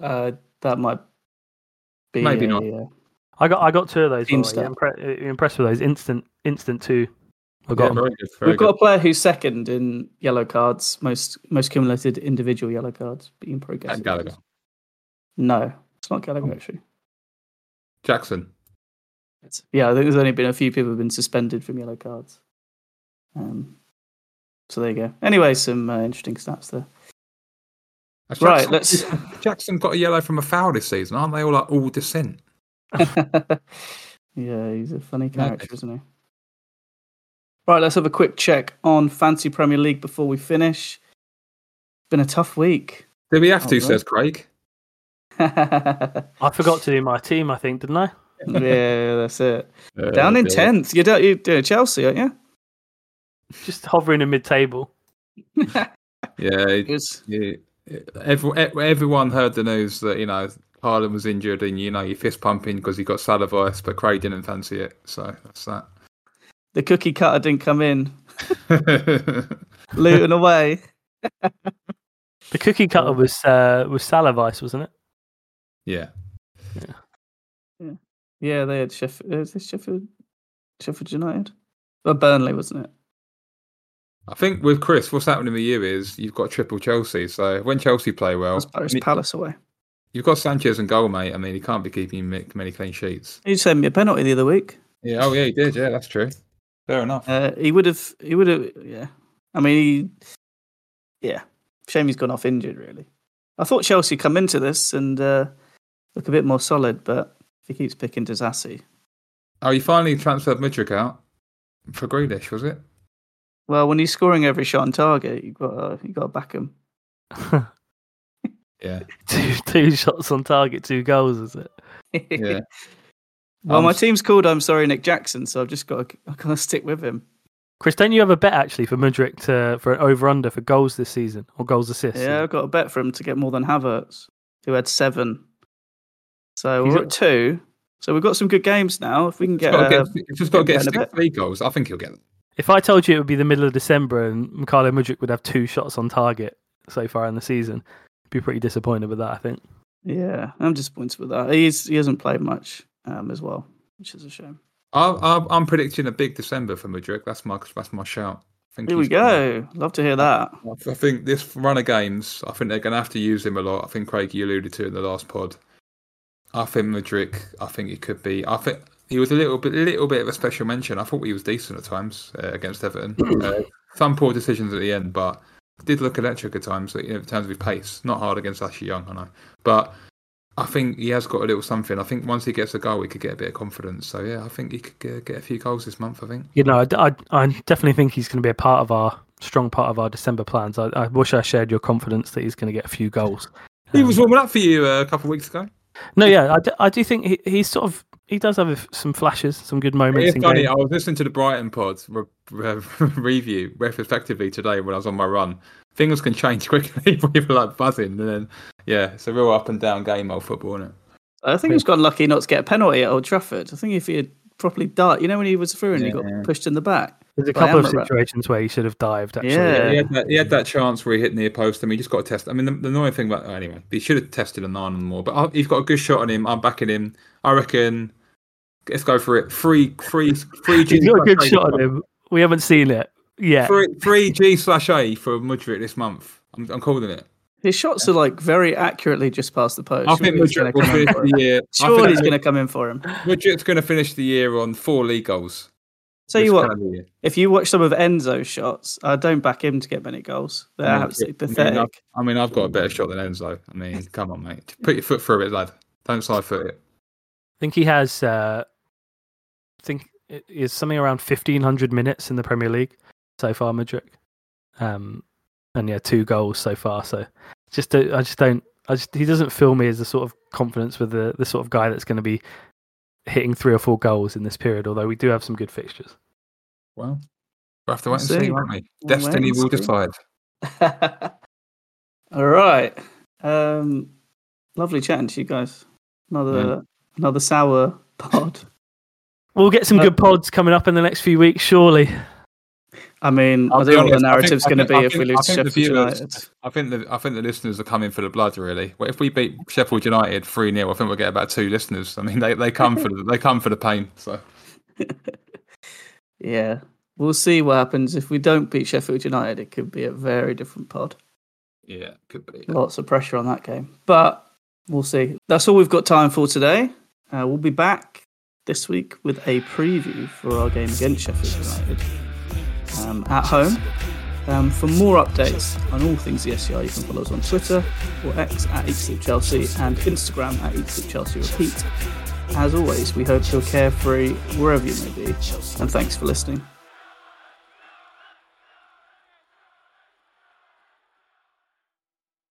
Uh, that might be maybe a, not. I got I got two of those. Well, yeah, impre- impressed with those instant instant two. I got yeah, very good, very We've good. got a player who's second in yellow cards, most most cumulated individual yellow cards. But you can And Gallagher. No, it's not Gallagher oh. actually. Jackson. It's, yeah, I think there's only been a few people who've been suspended from yellow cards. Um, so there you go. Anyway, some uh, interesting stats there. Jackson, right, let's. Jackson got a yellow from a foul this season, aren't they all like all dissent? yeah, he's a funny character, isn't he? Right, let's have a quick check on Fantasy Premier League before we finish. Been a tough week. Did we have to? Says Craig. I forgot to do my team. I think, didn't I? yeah, that's it. Uh, Down in tenth. You're, down, you're doing Chelsea, aren't you? Just hovering in mid-table. yeah, yeah, every, everyone heard the news that you know Haaland was injured and you know you're fist pumping because he got Salaviced, but Craig didn't fancy it. So that's that. The cookie cutter didn't come in. Looting away. the cookie cutter was uh, was Salaviced, wasn't it? Yeah. Yeah. Yeah, yeah they had Sheffield. Is Sheffield? Sheffield United. Well, Burnley, wasn't it? I think with Chris, what's happening with you is you've got triple Chelsea. So when Chelsea play well, That's Paris Palace away. You've got Sanchez and goal, mate. I mean, he can't be keeping many many clean sheets. He sent me a penalty the other week. Yeah. Oh, yeah, he did. Yeah, that's true. Fair enough. Uh, he would have. He would have. Yeah. I mean, he, yeah. Shame he's gone off injured. Really. I thought Chelsea come into this and uh, look a bit more solid, but he keeps picking Disasi, Oh, you finally transferred Mudryk out for Grealish, was it? well, when he's scoring every shot on target, you got uh, you got to back him. Yeah. two two shots on target, two goals, is it? Yeah. well, Um, my team's called "I'm sorry, Nick Jackson," so I've just got to, I've got to stick with him. Chris, don't you have a bet actually for Mudryk to for an over under for goals this season or goals assists? Yeah, I've got a bet for him to get more than Havertz, who had seven. So He's we're a- at two. So we've got some good games now. If we can get, got to uh, get, he's just got to get get in a six bit. league goals. I think he'll get them. If I told you it would be the middle of December and Mykhailo Mudryk would have two shots on target so far in the season, I'd be pretty disappointed with that. I think. yeah, I'm disappointed with that. He's he hasn't played much um, as well, which is a shame. I, I, I'm predicting a big December for Mudryk. That's my that's my shout. I think Here we he's gonna- go. Love to hear that. I think this run of games, I think they're going to have to use him a lot. I think Craig, you alluded to in the last pod. I think Mudryk, I think he could be. I think he was a little bit, little bit of a special mention. I thought he was decent at times uh, against Everton. uh, some poor decisions at the end, but did look electric at times you know, in terms of his pace. Not hard against Ashley Young, I know, but I think he has got a little something. I think once he gets a goal, he could get a bit of confidence. So yeah, I think he could get, get a few goals this month. I think. You know, I, I, I definitely think he's going to be a part of our strong part of our December plans. I, I wish I shared your confidence that he's going to get a few goals. He Um, was warming up for you uh, a couple of weeks ago. No, yeah, I do, I do think he, he's sort of he does have some flashes, some good moments. It's funny. game. I was listening to the Brighton pod re- re- review retrospectively today when I was on my run. Things can change quickly. People are like buzzing, and then yeah, it's a real up and down game of football, isn't it? I think he's got lucky not to get a penalty at Old Trafford. I think if he had properly dived, you know, when he was through and he got pushed in the back. There's a by couple of Amrabat. situations where he should have dived. Actually, Yeah. He had, that, he had that chance where he hit near post. I mean, he just got to test. I mean, the, the annoying thing about anyway, he should have tested a nine and more. But I, he's got a good shot on him. I'm backing him. I reckon. Let's go for it. Three, three, three G. he's got a good shot on him. We haven't seen it yet. Three, three G slash A for Mudryk this month. I'm, I'm calling it. His shots are like very accurately just past the post. I think Surely Mudryk going will to come finish the year. Surely he's going to come in for him. Mudryk's going to finish the year on four league goals. Tell you what, if you watch some of Enzo's shots, I don't back him to get many goals. They're I mean, absolutely I mean, pathetic. I've- I mean, I've got a better shot than Enzo. I mean, come on, mate. Put your foot through it, lad. Don't side foot it. I think he has. Uh, I think it is something around fifteen hundred minutes in the Premier League so far, Mudryk. Um, and yeah, two goals so far. So just do I just don't. I just he doesn't fill me as the sort of confidence with the the sort of guy that's going to be hitting three or four goals in this period. Although we do have some good fixtures. Well, we'll have to wait and see, see. won't we? We'll Destiny will see. decide. All right. Um, lovely chatting to you guys. Another another sour pod. We'll get some Uh, good pods coming up in the next few weeks, surely. I mean, I'll I don't know what the honest, I think- narrative's going to be I if we lose I think the Sheffield viewers- United. I think the I think the listeners are coming for the blood. Really, well, if we beat Sheffield United three 0 I think we'll get about two listeners. I mean, they, they come for the they come for the pain. So Yeah, we'll see what happens if we don't beat Sheffield United. It could be a very different pod. yeah, could be. Lots of pressure on that game, but we'll see. That's all we've got time for today. Uh, we'll be back this week with a preview for our game against Sheffield United um, at home. Um, for more updates on all things the ESCR, you can follow us on Twitter or X at EatSleepChelsea and Instagram at EatSleepChelsea Repeat. As always, we hope you're carefree wherever you may be, and thanks for listening.